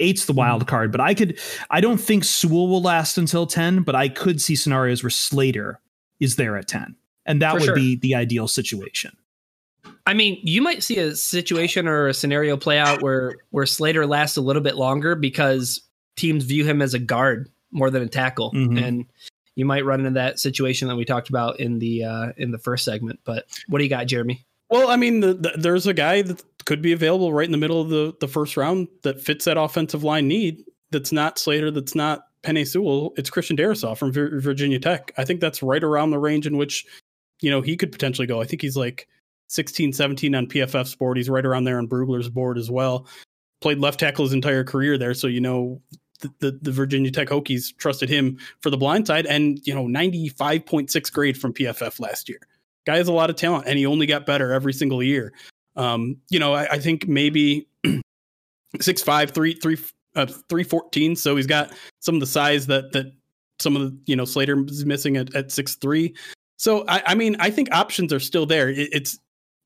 eight's the wild mm-hmm. card, but I could I don't think Sewell will last until 10, but I could see scenarios where Slater is there at 10. And that For would sure. be the ideal situation. I mean, you might see a situation or a scenario play out where where Slater lasts a little bit longer because teams view him as a guard more than a tackle, Mhm. and you might run into that situation that we talked about in the uh, in the first segment. But what do you got, Jeremy? Well, I mean, the, the, there's a guy that could be available right in the middle of the, the first round that fits that offensive line need. That's not Slater. That's not Penei Sewell. It's Christian Darrisaw from Vir- Virginia Tech. I think that's right around the range in which, you know, he could potentially go. I think he's like 16, 17 on PFF's board. He's right around there on Brugler's board as well. Played left tackle his entire career there, so you know the, the, the Virginia Tech Hokies trusted him for the blind side, and you know 95.6 grade from PFF last year. Guy has a lot of talent, and he only got better every single year. Um, you know, I, I think maybe six five, three three uh, three fourteen. So he's got some of the size that that some of the you know Slater is missing at, at six three. So I, I mean, I think options are still there. It, it's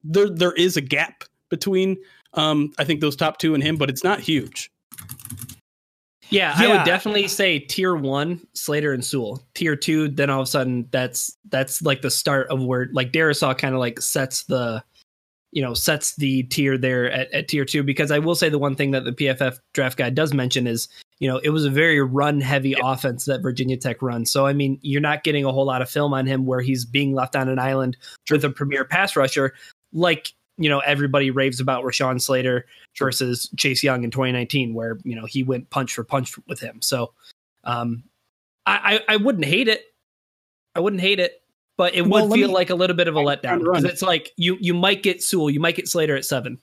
there. There is a gap between um, I think those top two and him, but it's not huge. Yeah, I would definitely say tier one, Slater and Sewell. Tier two, then all of a sudden that's that's like the start of where like Darrisaw kind of like sets the you know, sets the tier there at, at tier two. Because I will say the one thing that the PFF draft guide does mention is, you know, it was a very run heavy offense that Virginia Tech runs. So I mean, you're not getting a whole lot of film on him where he's being left on an island with a premier pass rusher, like you know everybody raves about Rashawn Slater versus Chase Young in 2019, where you know he went punch for punch with him. So, um, I I, I wouldn't hate it. I wouldn't hate it, but it Well, would feel me- like a little bit of a letdown because it's like you you might get Sewell, you might get Slater at seven.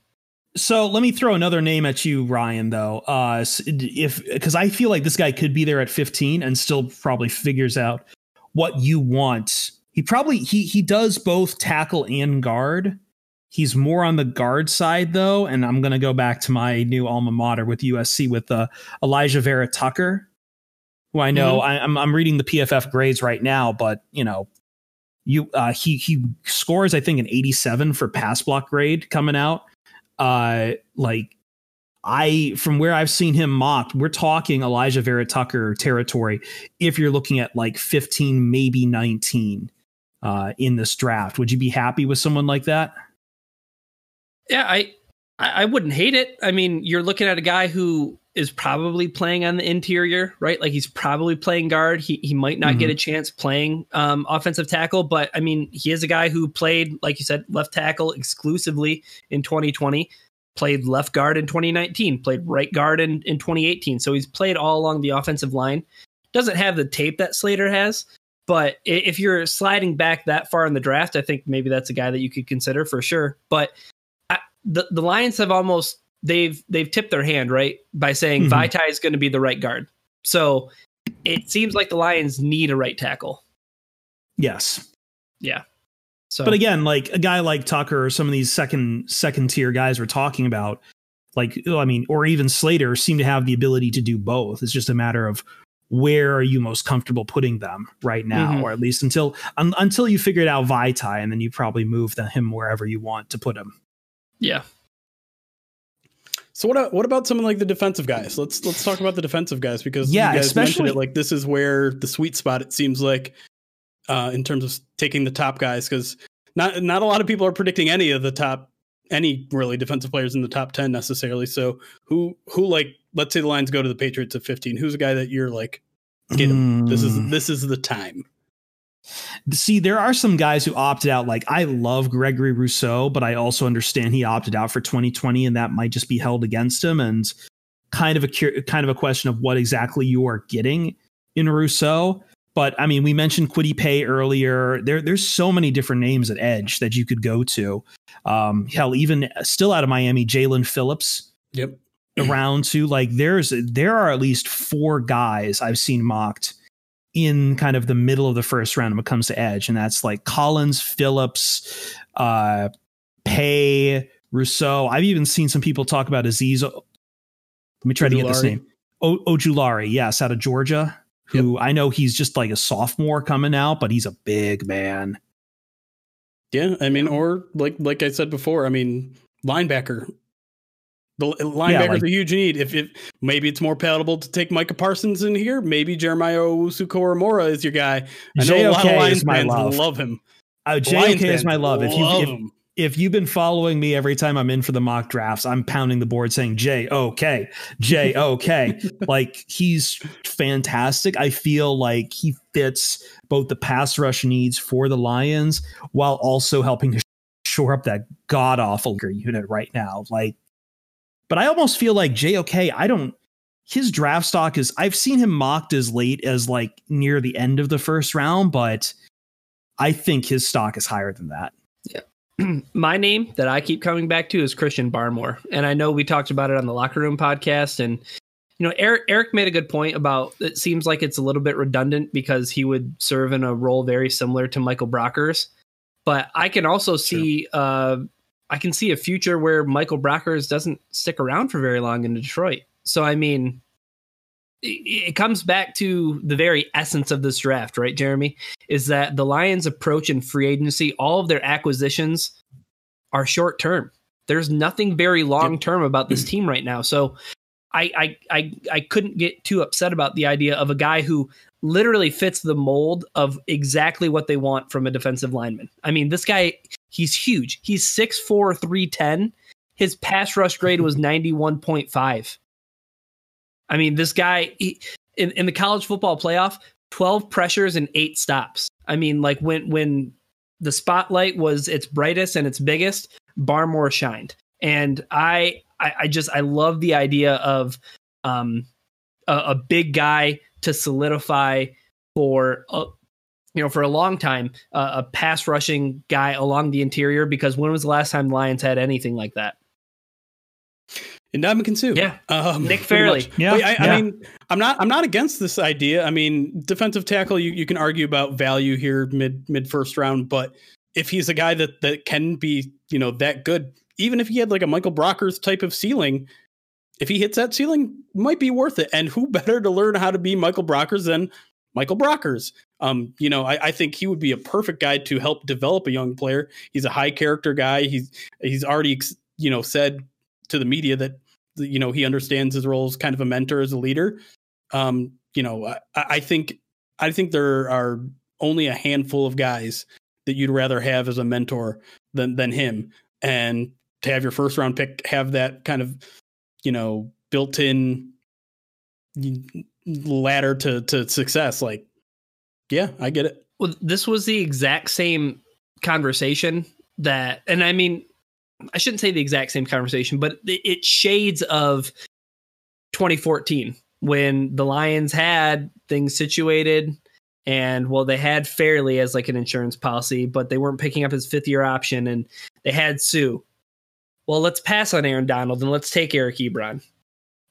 So let me throw another name at you, Ryan. Though, uh, if because I feel like this guy could be there at 15 and still probably figures out what you want. He probably he he does both tackle and guard. He's more on the guard side though, and I'm gonna go back to my new alma mater with USC with uh, Alijah Vera-Tucker, who I know I, I'm I'm reading the PFF grades right now, but you know you uh he he scores I think an 87 for pass block grade coming out uh like I from where I've seen him mocked, we're talking Alijah Vera-Tucker territory if you're looking at like 15 maybe 19 uh in this draft. Would you be happy with someone like that? Yeah, I I wouldn't hate it. I mean, you're looking at a guy who is probably playing on the interior, right? Like he's probably playing guard. He he might not get a chance playing um, offensive tackle, but I mean, he is a guy who played, like you said, left tackle exclusively in 2020. Played left guard in 2019. Played right guard in, in 2018. So he's played all along the offensive line. Doesn't have the tape that Slater has, but if you're sliding back that far in the draft, I think maybe that's a guy that you could consider for sure. But the the Lions have almost they've they've tipped their hand right by saying Mhm. Vaitai is going to be the right guard. So it seems like the Lions need a right tackle. Yes. Yeah. So But again, like a guy like Tucker or some of these second second tier guys we're talking about, like I mean, or even Slater seem to have the ability to do both. It's just a matter of where are you most comfortable putting them right now, Mhm. or at least until un, until you figured out Vaitai, and then you probably move the, him wherever you want to put him. Yeah. So what what about some of like the defensive guys? Let's let's talk about the defensive guys because Yeah, you guys mentioned especially- it like this is where the sweet spot it seems like uh, in terms of taking the top guys because not not a lot of people are predicting any of the top any really defensive players in the top 10 necessarily. So who who like let's say the lines go to the Patriots at 15. Who's a guy that you're like get him. This is Mm. this is the time. See, there are some guys who opted out. Like I love Gregory Rousseau, but I also understand he opted out for 2020, and that might just be held against him. And kind of a kind of a question of what exactly you are getting in Rousseau. But I mean, we mentioned Kwity Paye earlier. There, there's so many different names at edge that you could go to. Um, hell, even still out of Miami, Jaelan Phillips Yep. around to like there's there are at least four guys I've seen mocked in kind of the middle of the first round when it comes to edge, and that's like Collins, Phillips, uh, Paye, Rousseau. I've even seen some people talk about Azeez. Let me try to get this Ojulari. name. O- Ojulari, yes, out of Georgia. Who I know he's just like a sophomore coming out, but he's a big man. Yeah, I mean, or like like I said before, I mean, linebacker. The linebacker's like- a huge need. If it maybe it's more palatable to take Micah Parsons in here, maybe Jeremiah Owusu-Koramoah is your guy. I know a lot of JOK Lions my fans love. love him. Uh, JOK is my love. If you if, him. if you've been following me every time I'm in for the mock drafts, I'm pounding the board saying J O K J O K. like he's fantastic. I feel like he fits both the pass rush needs for the Lions while also helping to shore up that god awful unit right now. Like, but I almost feel like JOK. I don't. His draft stock is. I've seen him mocked as late as like near the end of the first round, but I think his stock is higher than that. Yeah. My name that I keep coming back to is Christian Barmore, and I know we talked about it on the locker room podcast, and you know Eric Eric made a good point about it seems like it's a little bit redundant because he would serve in a role very similar to Michael Brockers, but I can also see uh, I can see a future where Michael Brockers doesn't stick around for very long in Detroit. So I mean, it, it comes back to the very essence of this draft, right, Jeremy? Is that the Lions' approach in free agency, all of their acquisitions are short term. There's nothing very long term about this team right now. So I, I I I couldn't get too upset about the idea of a guy who literally fits the mold of exactly what they want from a defensive lineman. I mean, this guy, he's huge. He's 6'4, 310. His pass rush grade was 91.5. I mean, this guy, he, in, in the college football playoff, 12 pressures and eight stops. I mean, like when when the spotlight was its brightest and its biggest, Barmore shined. And I I, I just I love the idea of um a, a big guy to solidify for a, you know for a long time uh, a pass rushing guy along the interior because when was the last time the Lions had anything like that? Ndamukong Suh. Yeah, um, Nick Fairley. Yeah, I, yeah, I, mean, I'm not. I'm not against this idea. I mean, defensive tackle. You, you can argue about value here, mid mid first round, but if he's a guy that that can be, you know, that good, even if he had like a Michael Brockers type of ceiling, if he hits that ceiling, might be worth it. And who better to learn how to be Michael Brockers than Michael Brockers? Um, you know, I, I, think he would be a perfect guy to help develop a young player. He's a high character guy. He's he's already you know said to the media that you know he understands his role as kind of a mentor as a leader. Um, you know, I, I think I think there are only a handful of guys that you'd rather have as a mentor than than him. And to have your first round pick have that kind of you know built in ladder to to success. Like yeah i get it. Well this was the exact same conversation that and i mean i shouldn't say the exact same conversation but it shades of 2014 when the lions had things situated and well they had Fairley as like an insurance policy but they weren't picking up his fifth year option and they had Suh. Well, let's pass on Aaron Donald and let's take Eric Ebron.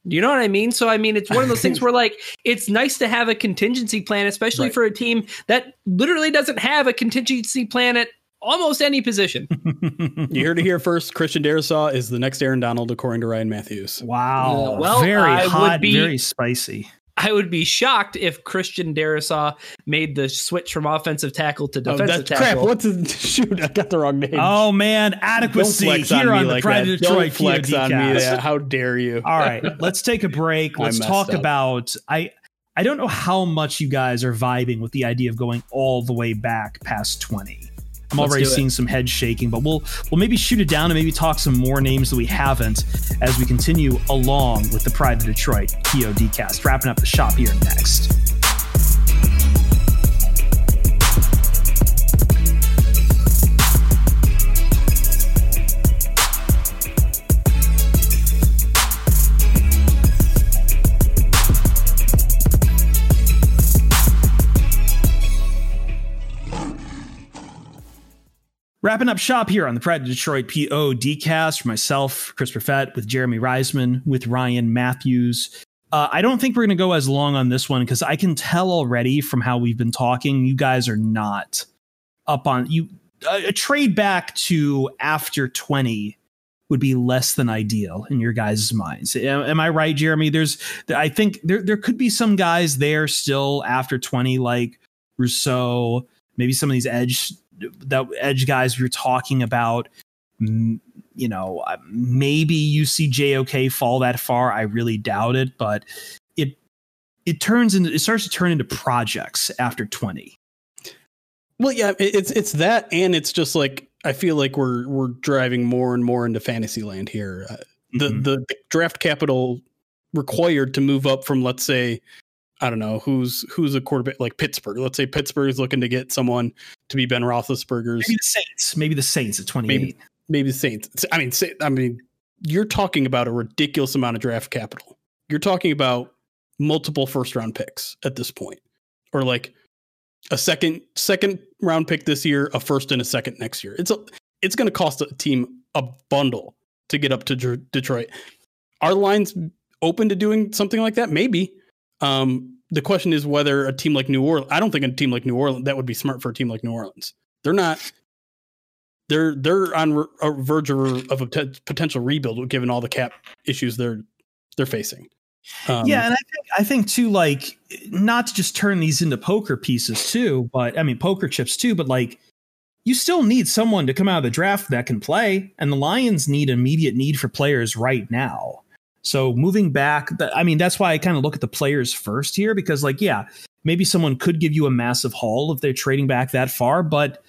Do you know what I mean? So I mean, it's one of those things where like it's nice to have a contingency plan, especially right. for a team that literally doesn't have a contingency plan at almost any position. you heard it here first. Christian Darrisaw is the next Aaron Donald, according to Ryan Matthews. Wow. well, very I hot, be, very spicy. I would be shocked if Christian Darrisaw made the switch from offensive tackle to oh, defensive oh, tackle. Crap! What's the shoot? I got the wrong name. Oh man, adequacy here on, on the like Pride of Detroit. Don't flex on me. That. How dare you? All right, let's take a break. Let's talk up. about I. I don't know how much you guys are vibing with the idea of going all the way back past twenty. I'm Let's already seeing some head shaking, but we'll we'll maybe shoot it down and maybe talk some more names that we haven't as we continue along with the Pride of Detroit POD cast. Wrapping up the shop here next. Wrapping up shop here on the Pride of Detroit PODcast for myself, Chris Perfett, with Jeremy Reisman, with Ryan Matthews. Uh, I don't think we're going to go as long on this one because I can tell already from how we've been talking, you guys are not up on you. A, trade back to after 20 would be less than ideal in your guys' minds. Am, am I right, Jeremy? There's, I think there there could be some guys there still after 20, like Rousseau, maybe some of these edge that edge guys are talking about you know uh, maybe you see JOK fall that far I really doubt it but it it turns into it starts to turn into projects after 20 well yeah it's it's that and it's just like I feel like we're we're driving more and more into fantasy land here. Uh, the, Mhm. the the draft capital required to move up from let's say I don't know who's who's a quarterback like Pittsburgh. Let's say Pittsburgh is looking to get someone to be Ben Roethlisberger's maybe the Saints. Maybe the Saints at 28. Maybe. maybe the Saints. I mean, I mean, you're talking about a ridiculous amount of draft capital. You're talking about multiple first round picks at this point, or like a second second round pick this year, a first and a second next year. It's a it's going to cost a team a bundle to get up to Detroit. Are lines open to doing something like that? Maybe. Um, the question is whether a team like New Orleans. I don't think a team like New Orleans that would be smart for a team like New Orleans. They're not they're they're on a verge of, of a potential rebuild given all the cap issues they're they're facing. Um, yeah, and I think I think too, like not to just turn these into poker pieces too, but I mean poker chips too, but like you still need someone to come out of the draft that can play, and the Lions need immediate need for players right now. So moving back, I mean that's why I kind of look at the players first here because like yeah, maybe someone could give you a massive haul if they're trading back that far, but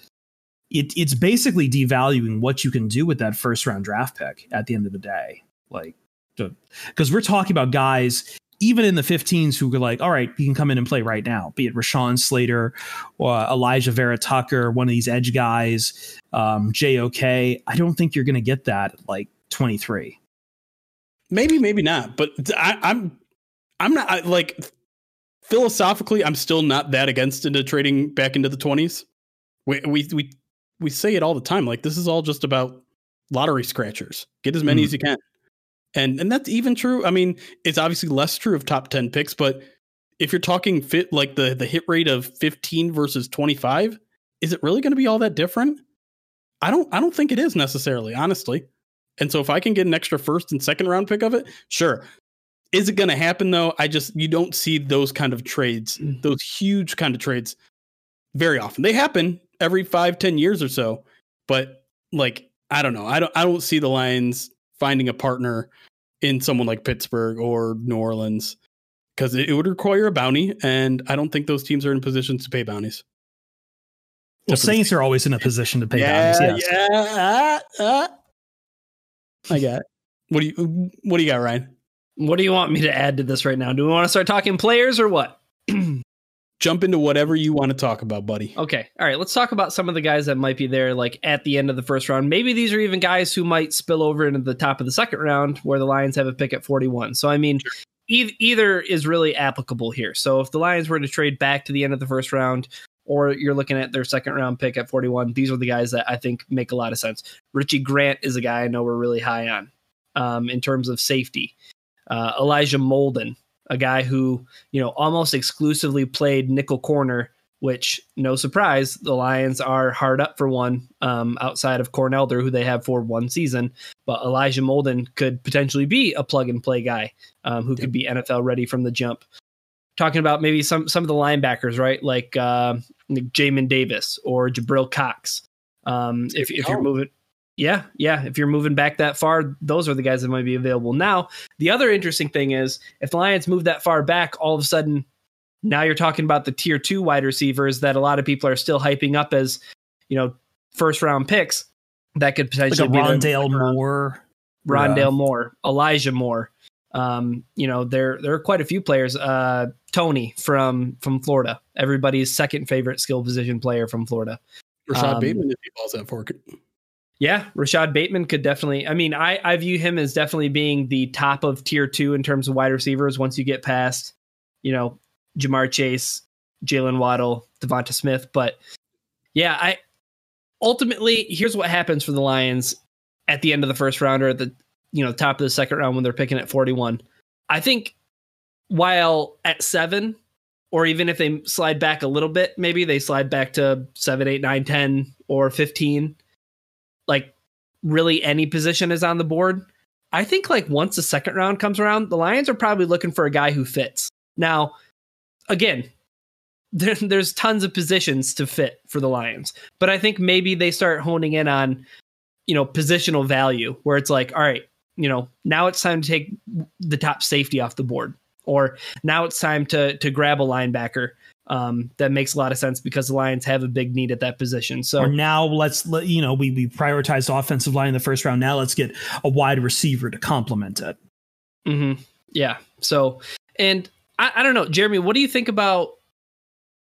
it, it's basically devaluing what you can do with that first round draft pick at the end of the day. Like because we're talking about guys even in the 15s who are like, all right, he can come in and play right now, be it Rashawn Slater or Alijah Vera-Tucker, one of these edge guys, um, JOK. I don't think you're going to get that at like 23. Maybe maybe not, but I, I'm I'm not I, like philosophically, I'm still not that against into trading back into the 20s. We we we we say it all the time. Like this is all just about lottery scratchers. Get as many Mhm. as you can. And and that's even true. I mean, it's obviously less true of top 10 picks, but if you're talking fit like the the hit rate of 15 versus 25, is it really going to be all that different? I don't I don't think it is necessarily, honestly. And so if I can get an extra first and second round pick of it, sure. Is it going to happen though? I just you don't see those kind of trades, Mm. those huge kind of trades very often. They happen every five, ten years or so, but like I don't know. I don't I don't see the Lions finding a partner in someone like Pittsburgh or New Orleans because it, it would require a bounty, and I don't think those teams are in positions to pay bounties. Well, the Saints are always in a position to pay yeah, bounties. Yes. yeah. ah, ah. I got it. What do you What do you got, Ryan? What do you want me to add to this right now? Do we want to start talking players or what? Jump into whatever you want to talk about, buddy. Okay. All right. Let's talk about some of the guys that might be there, like at the end of the first round. Maybe these are even guys who might spill over into the top of the second round where the Lions have a pick at 41. So, I mean, either is really applicable here. So, if the Lions were to trade back to the end of the first round, or you're looking at their second round pick at 41, these are the guys that I think make a lot of sense. Richie Grant is a guy I know we're really high on um, in terms of safety. Uh, Elijah Molden, a guy who, you know, almost exclusively played nickel corner which no surprise, the Lions are hard up for one um, outside of Corn Elder, who they have for one season. But Elijah Molden could potentially be a plug and play guy um, who could be NFL ready from the jump. Talking about maybe some some of the linebackers, right? Like uh, like Jamin Davis or Jabril Cox. Um, if, if you're moving, yeah, yeah, if you're moving back that far, those are the guys that might be available. Now, the other interesting thing is if the Lions move that far back, all of a sudden now you're talking about the tier two wide receivers that a lot of people are still hyping up as, you know, first round picks that could Like potentially be their Rondale Moore. Rondale Yeah. Moore, Elijah Moore. Um, you know, there there are quite a few players. Uh, Toney from from Florida, everybody's second favorite skill position player from Florida. Rashod Um, Bateman if he falls that fork. Yeah, Rashod Bateman could definitely. I mean, I I view him as definitely being the top of tier two in terms of wide receivers. Once you get past, you know, Ja'Marr Chase, Jaylen Waddle, DeVonta Smith, but yeah, I ultimately here's what happens for the Lions at the end of the first round or at the you know top of the second round when they're picking at 41. I think while at seven, or even if they slide back a little bit, maybe they slide back to seven, eight, nine, 10, or 15, like really any position is on the board. I think like once the second round comes around, the Lions are probably looking for a guy who fits. Now, again, there, there's tons of positions to fit for the Lions, but I think maybe they start honing in on, you know, positional value where it's like, all right, you know, now it's time to take the top safety off the board, or now it's time to to grab a linebacker Um, that makes a lot of sense because the Lions have a big need at that position. So or now let's let you know we we prioritized offensive line in the first round. Now let's get a wide receiver to complement it. Mm-hmm. Yeah. So, and I, I don't know, Jeremy, what do you think about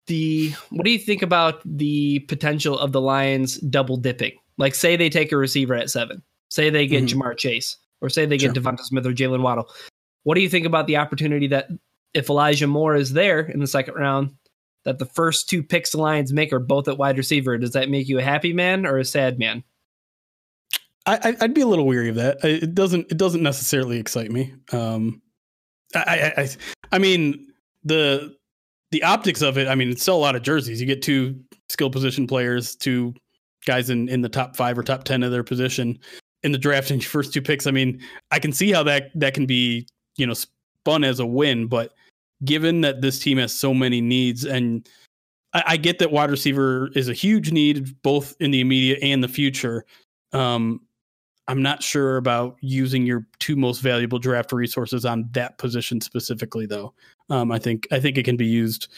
the what do you think about the potential of the Lions double dipping? Like, say they take a receiver at seven, say they get mm-hmm. Ja'Marr Chase, or say they get sure. DeVonta Smith or Jaylen Waddle. What do you think about the opportunity that if Elijah Moore is there in the second round, that the first two picks the Lions make are both at wide receiver? Does that make you a happy man or a sad man? I, would be a little weary of that. It doesn't. It doesn't necessarily excite me. Um, I, I, I mean the the optics of it. I mean, it's still a lot of jerseys. You get two skill position players, two guys in in the top five or top ten of their position in the draft and your first two picks. I mean, I can see how that that can be you know spun as a win, but given that this team has so many needs and I, I get that wide receiver is a huge need both in the immediate and the future. Um, I'm not sure about using your two most valuable draft resources on that position specifically, though. Um, I think I think it can be used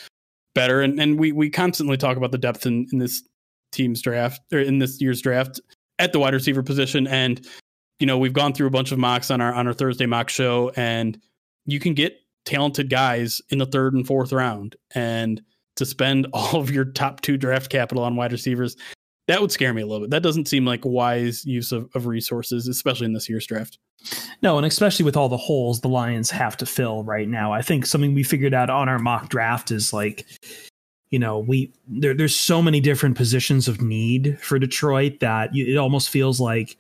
better, and and we we constantly talk about the depth in, in this team's draft or in this year's draft at the wide receiver position, and you know we've gone through a bunch of mocks on our on our Thursday mock show, and you can get talented guys in the third and fourth round, and to spend all of your top two draft capital on wide receivers that would scare me a little bit. That doesn't seem like wise use of, of resources, especially in this year's draft. No, and especially with all the holes the Lions have to fill right now. I think something we figured out on our mock draft is like, you know, we there, there's so many different positions of need for Detroit that you, it almost feels like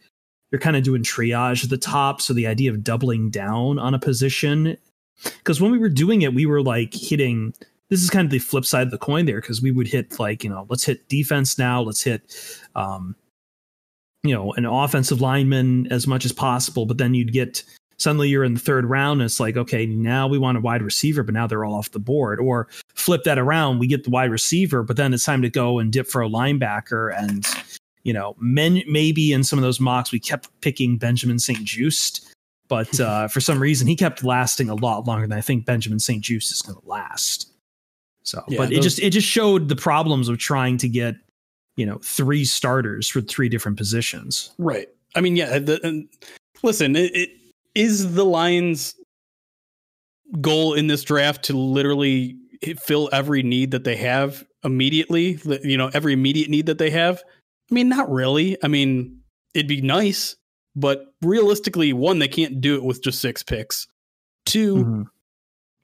you're kind of doing triage at the top. So the idea of doubling down on a position, because when we were doing it, we were like hitting this is kind of the flip side of the coin there because we would hit like you know let's hit defense now let's hit um you know an offensive lineman as much as possible but then you'd get suddenly you're in the third round and it's like okay now we want a wide receiver but now they're all off the board or flip that around we get the wide receiver but then it's time to go and dip for a linebacker and you know men maybe in some of those mocks we kept picking benjamin st-juste but uh, for some reason he kept lasting a lot longer than i think benjamin st-juste is going to last so, yeah, but those, it just it just showed the problems of trying to get you know three starters for three different positions. Right. I mean, yeah. The, listen, it, it is the Lions' goal in this draft to literally fill every need that they have immediately. You know, every immediate need that they have. I mean, not really. I mean, it'd be nice, but realistically, one, they can't do it with just six picks. 2 mm-hmm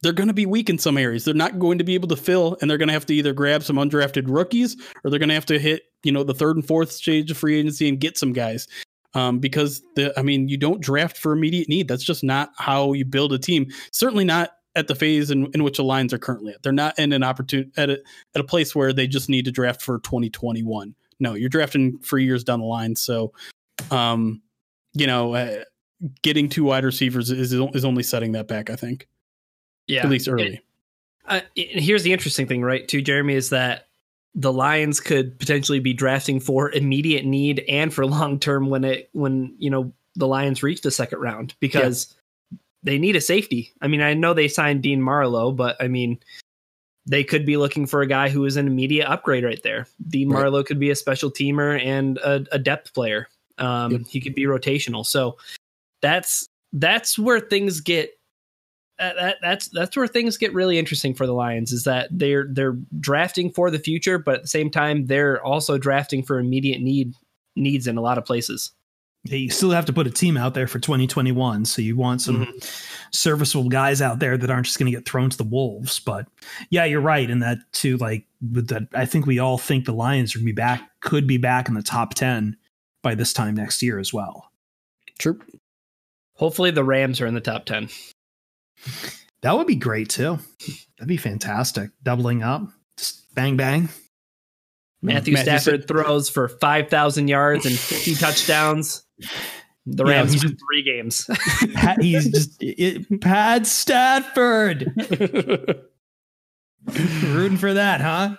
they're going to be weak in some areas. They're not going to be able to fill, and they're going to have to either grab some undrafted rookies or they're going to have to hit, you know, the third and fourth stage of free agency and get some guys. Um, because the, I mean, you don't draft for immediate need. That's just not how you build a team. Certainly not at the phase in, in which the Lions are currently at. They're not in an opportunity at a, at a place where they just need to draft for 2021. No, you're drafting for years down the line. So, um, you know, uh, getting two wide receivers is is only setting that back. I think. Yeah, at least early. uh, here's the interesting thing, right? Too, Jeremy, is that the Lions could potentially be drafting for immediate need and for long term when it when you know the Lions reach the second round because yeah. they need a safety. I mean, I know they signed Dean Marlowe, but I mean, they could be looking for a guy who is an immediate upgrade right there. Dean right. Marlowe could be a special teamer and a, a depth player. Um, yep. He could be rotational. So that's that's where things get that, that's that's where things get really interesting for the Lions is that they're they're drafting for the future, but at the same time they're also drafting for immediate need needs in a lot of places. Yeah, you still have to put a team out there for 2021, so you want some mm-hmm. serviceable guys out there that aren't just going to get thrown to the wolves. But yeah, you're right in that too. Like with that, I think we all think the Lions are going to be back, could be back in the top 10 by this time next year as well. True. Hopefully, the Rams are in the top 10. That would be great too. That'd be fantastic. Doubling up, just bang bang. Matthew, Matthew Stafford said, throws for five thousand yards and fifty touchdowns. The Rams yeah, win three games. he's just it, Pad Stafford. Rooting for that, huh?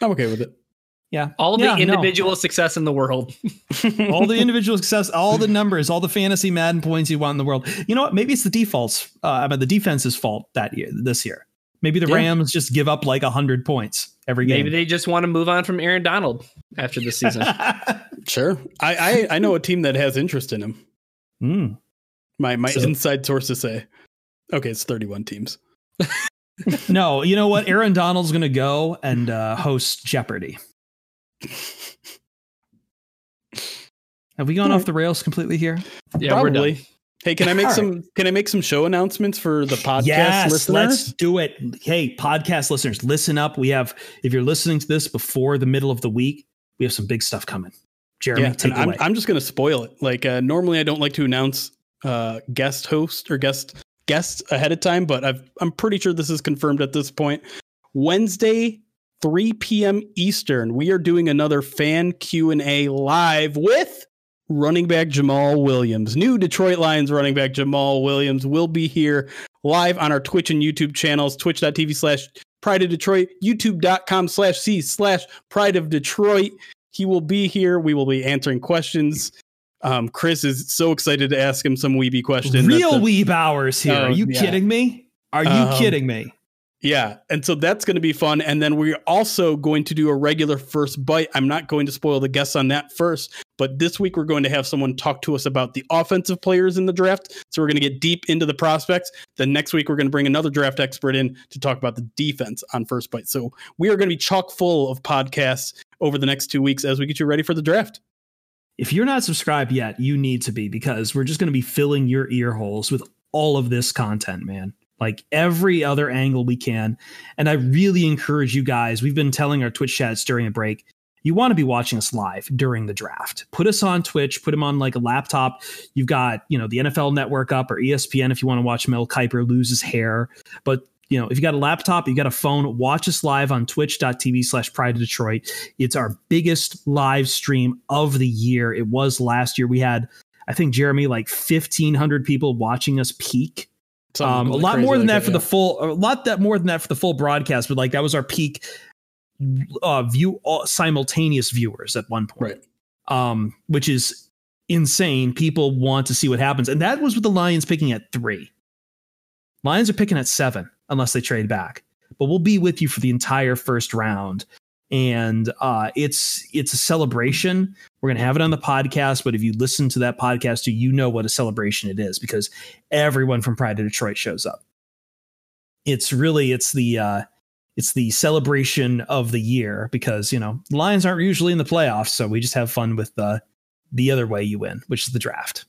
I'm okay with it. Yeah. All the yeah, individual no. success in the world. all the individual success, all the numbers, all the fantasy Madden points you want in the world. You know what? Maybe it's the defaults, uh, I mean, the defense's fault that year, this year. Maybe the Yeah. Rams just give up like 100 points every game. Maybe they just want to move on from Aaron Donald after this season. Sure. I, I I know a team that has interest in him. Mm. My my So- inside sources say. Okay, it's 31 teams. No, you know what? Aaron Donald's going to go and uh, host Jeopardy. Have we gone Yeah. off the rails completely here? Yeah, we're done. Hey, can I make All some can I make some show announcements for the podcast yes, listeners? let's do it. Hey, podcast listeners, listen up. We have, if you're listening to this before the middle of the week, we have some big stuff coming. Jeremy, yeah, take and it I'm, away. I'm just going to spoil it. Like uh, normally, I don't like to announce uh, guest host or guest guests ahead of time, but I've, I'm pretty sure this is confirmed at this point. Wednesday, 3 p.m. Eastern, we are doing another fan Q and A live with running back Jamaal Williams. New Detroit Lions running back Jamaal Williams will be here live on our Twitch and YouTube channels, twitch.tv slash pride of Detroit, youtube.com slash C slash pride of Detroit. He will be here. We will be answering questions. Um, Chris is so excited to ask him some weeby questions. Real a- Weeb hours here. Oh, Are you yeah. kidding me? Are you Um, kidding me? Yeah. And so that's going to be fun. And then we're also going to do a regular first bite. I'm not going to spoil the guests on that first, but this week we're going to have someone talk to us about the offensive players in the draft. So we're going to get deep into the prospects. Then next week we're going to bring another draft expert in to talk about the defense on first bite. So we are going to be chock full of podcasts over the next two weeks as we get you ready for the draft. If you're not subscribed yet, you need to be because we're just going to be filling your ear holes with all of this content, man. Like every other angle we can. And I really encourage you guys. We've been telling our Twitch chats during a break. You want to be watching us live during the draft. Put us on Twitch, put them on like a laptop. You've got, you know, the NFL network up or ESPN if you want to watch Mel Kiper lose his hair. But you know, if you got a laptop, you got a phone, watch us live on twitch.tv slash pride of Detroit. It's our biggest live stream of the year. It was last year. We had, I think, Jeremy, like 1,500 people watching us peak. Um, a lot more than like that for yeah. the full, a lot that more than that for the full broadcast, but like that was our peak uh, view uh, simultaneous viewers at one point Right. um, which is insane. People want to see what happens, and that was with the Lions picking at three. Lions are picking at seven unless they trade back, but we'll be with you for the entire first round, and uh, it's it's a celebration. We're gonna have it on the podcast, but if you listen to that podcast, do you know what a celebration it is? Because everyone from Pride to Detroit shows up. It's really it's the uh, it's the celebration of the year because you know Lions aren't usually in the playoffs, so we just have fun with the the other way you win, which is the draft.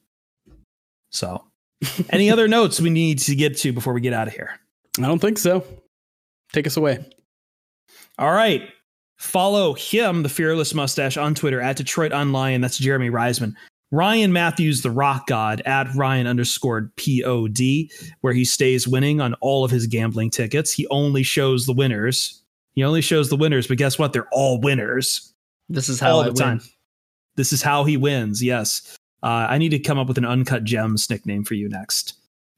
So, any other notes we need to get to before we get out of here? I don't think so. Take us away. All right, follow him, the fearless mustache, on Twitter at Detroit On Lion. That's Jeremy Reisman. Ryan Matthews, the rock god, at Ryan underscored pod, where he stays winning on all of his gambling tickets. He only shows the winners. He only shows the winners, but guess what? They're all winners. This is how all I the win. time. This is how he wins. Yes. Uh, I need to come up with an uncut gems nickname for you next.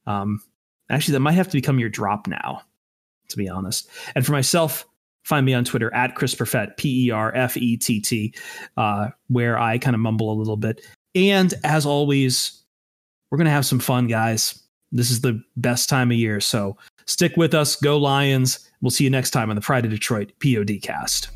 Um, actually, that might have to become your drop now, to be honest. And for myself, find me on Twitter at Chris Perfett, P E R F E T T, uh, where I kind of mumble a little bit. And as always, we're going to have some fun, guys. This is the best time of year. So stick with us. Go Lions. We'll see you next time on the Pride of Detroit POD cast.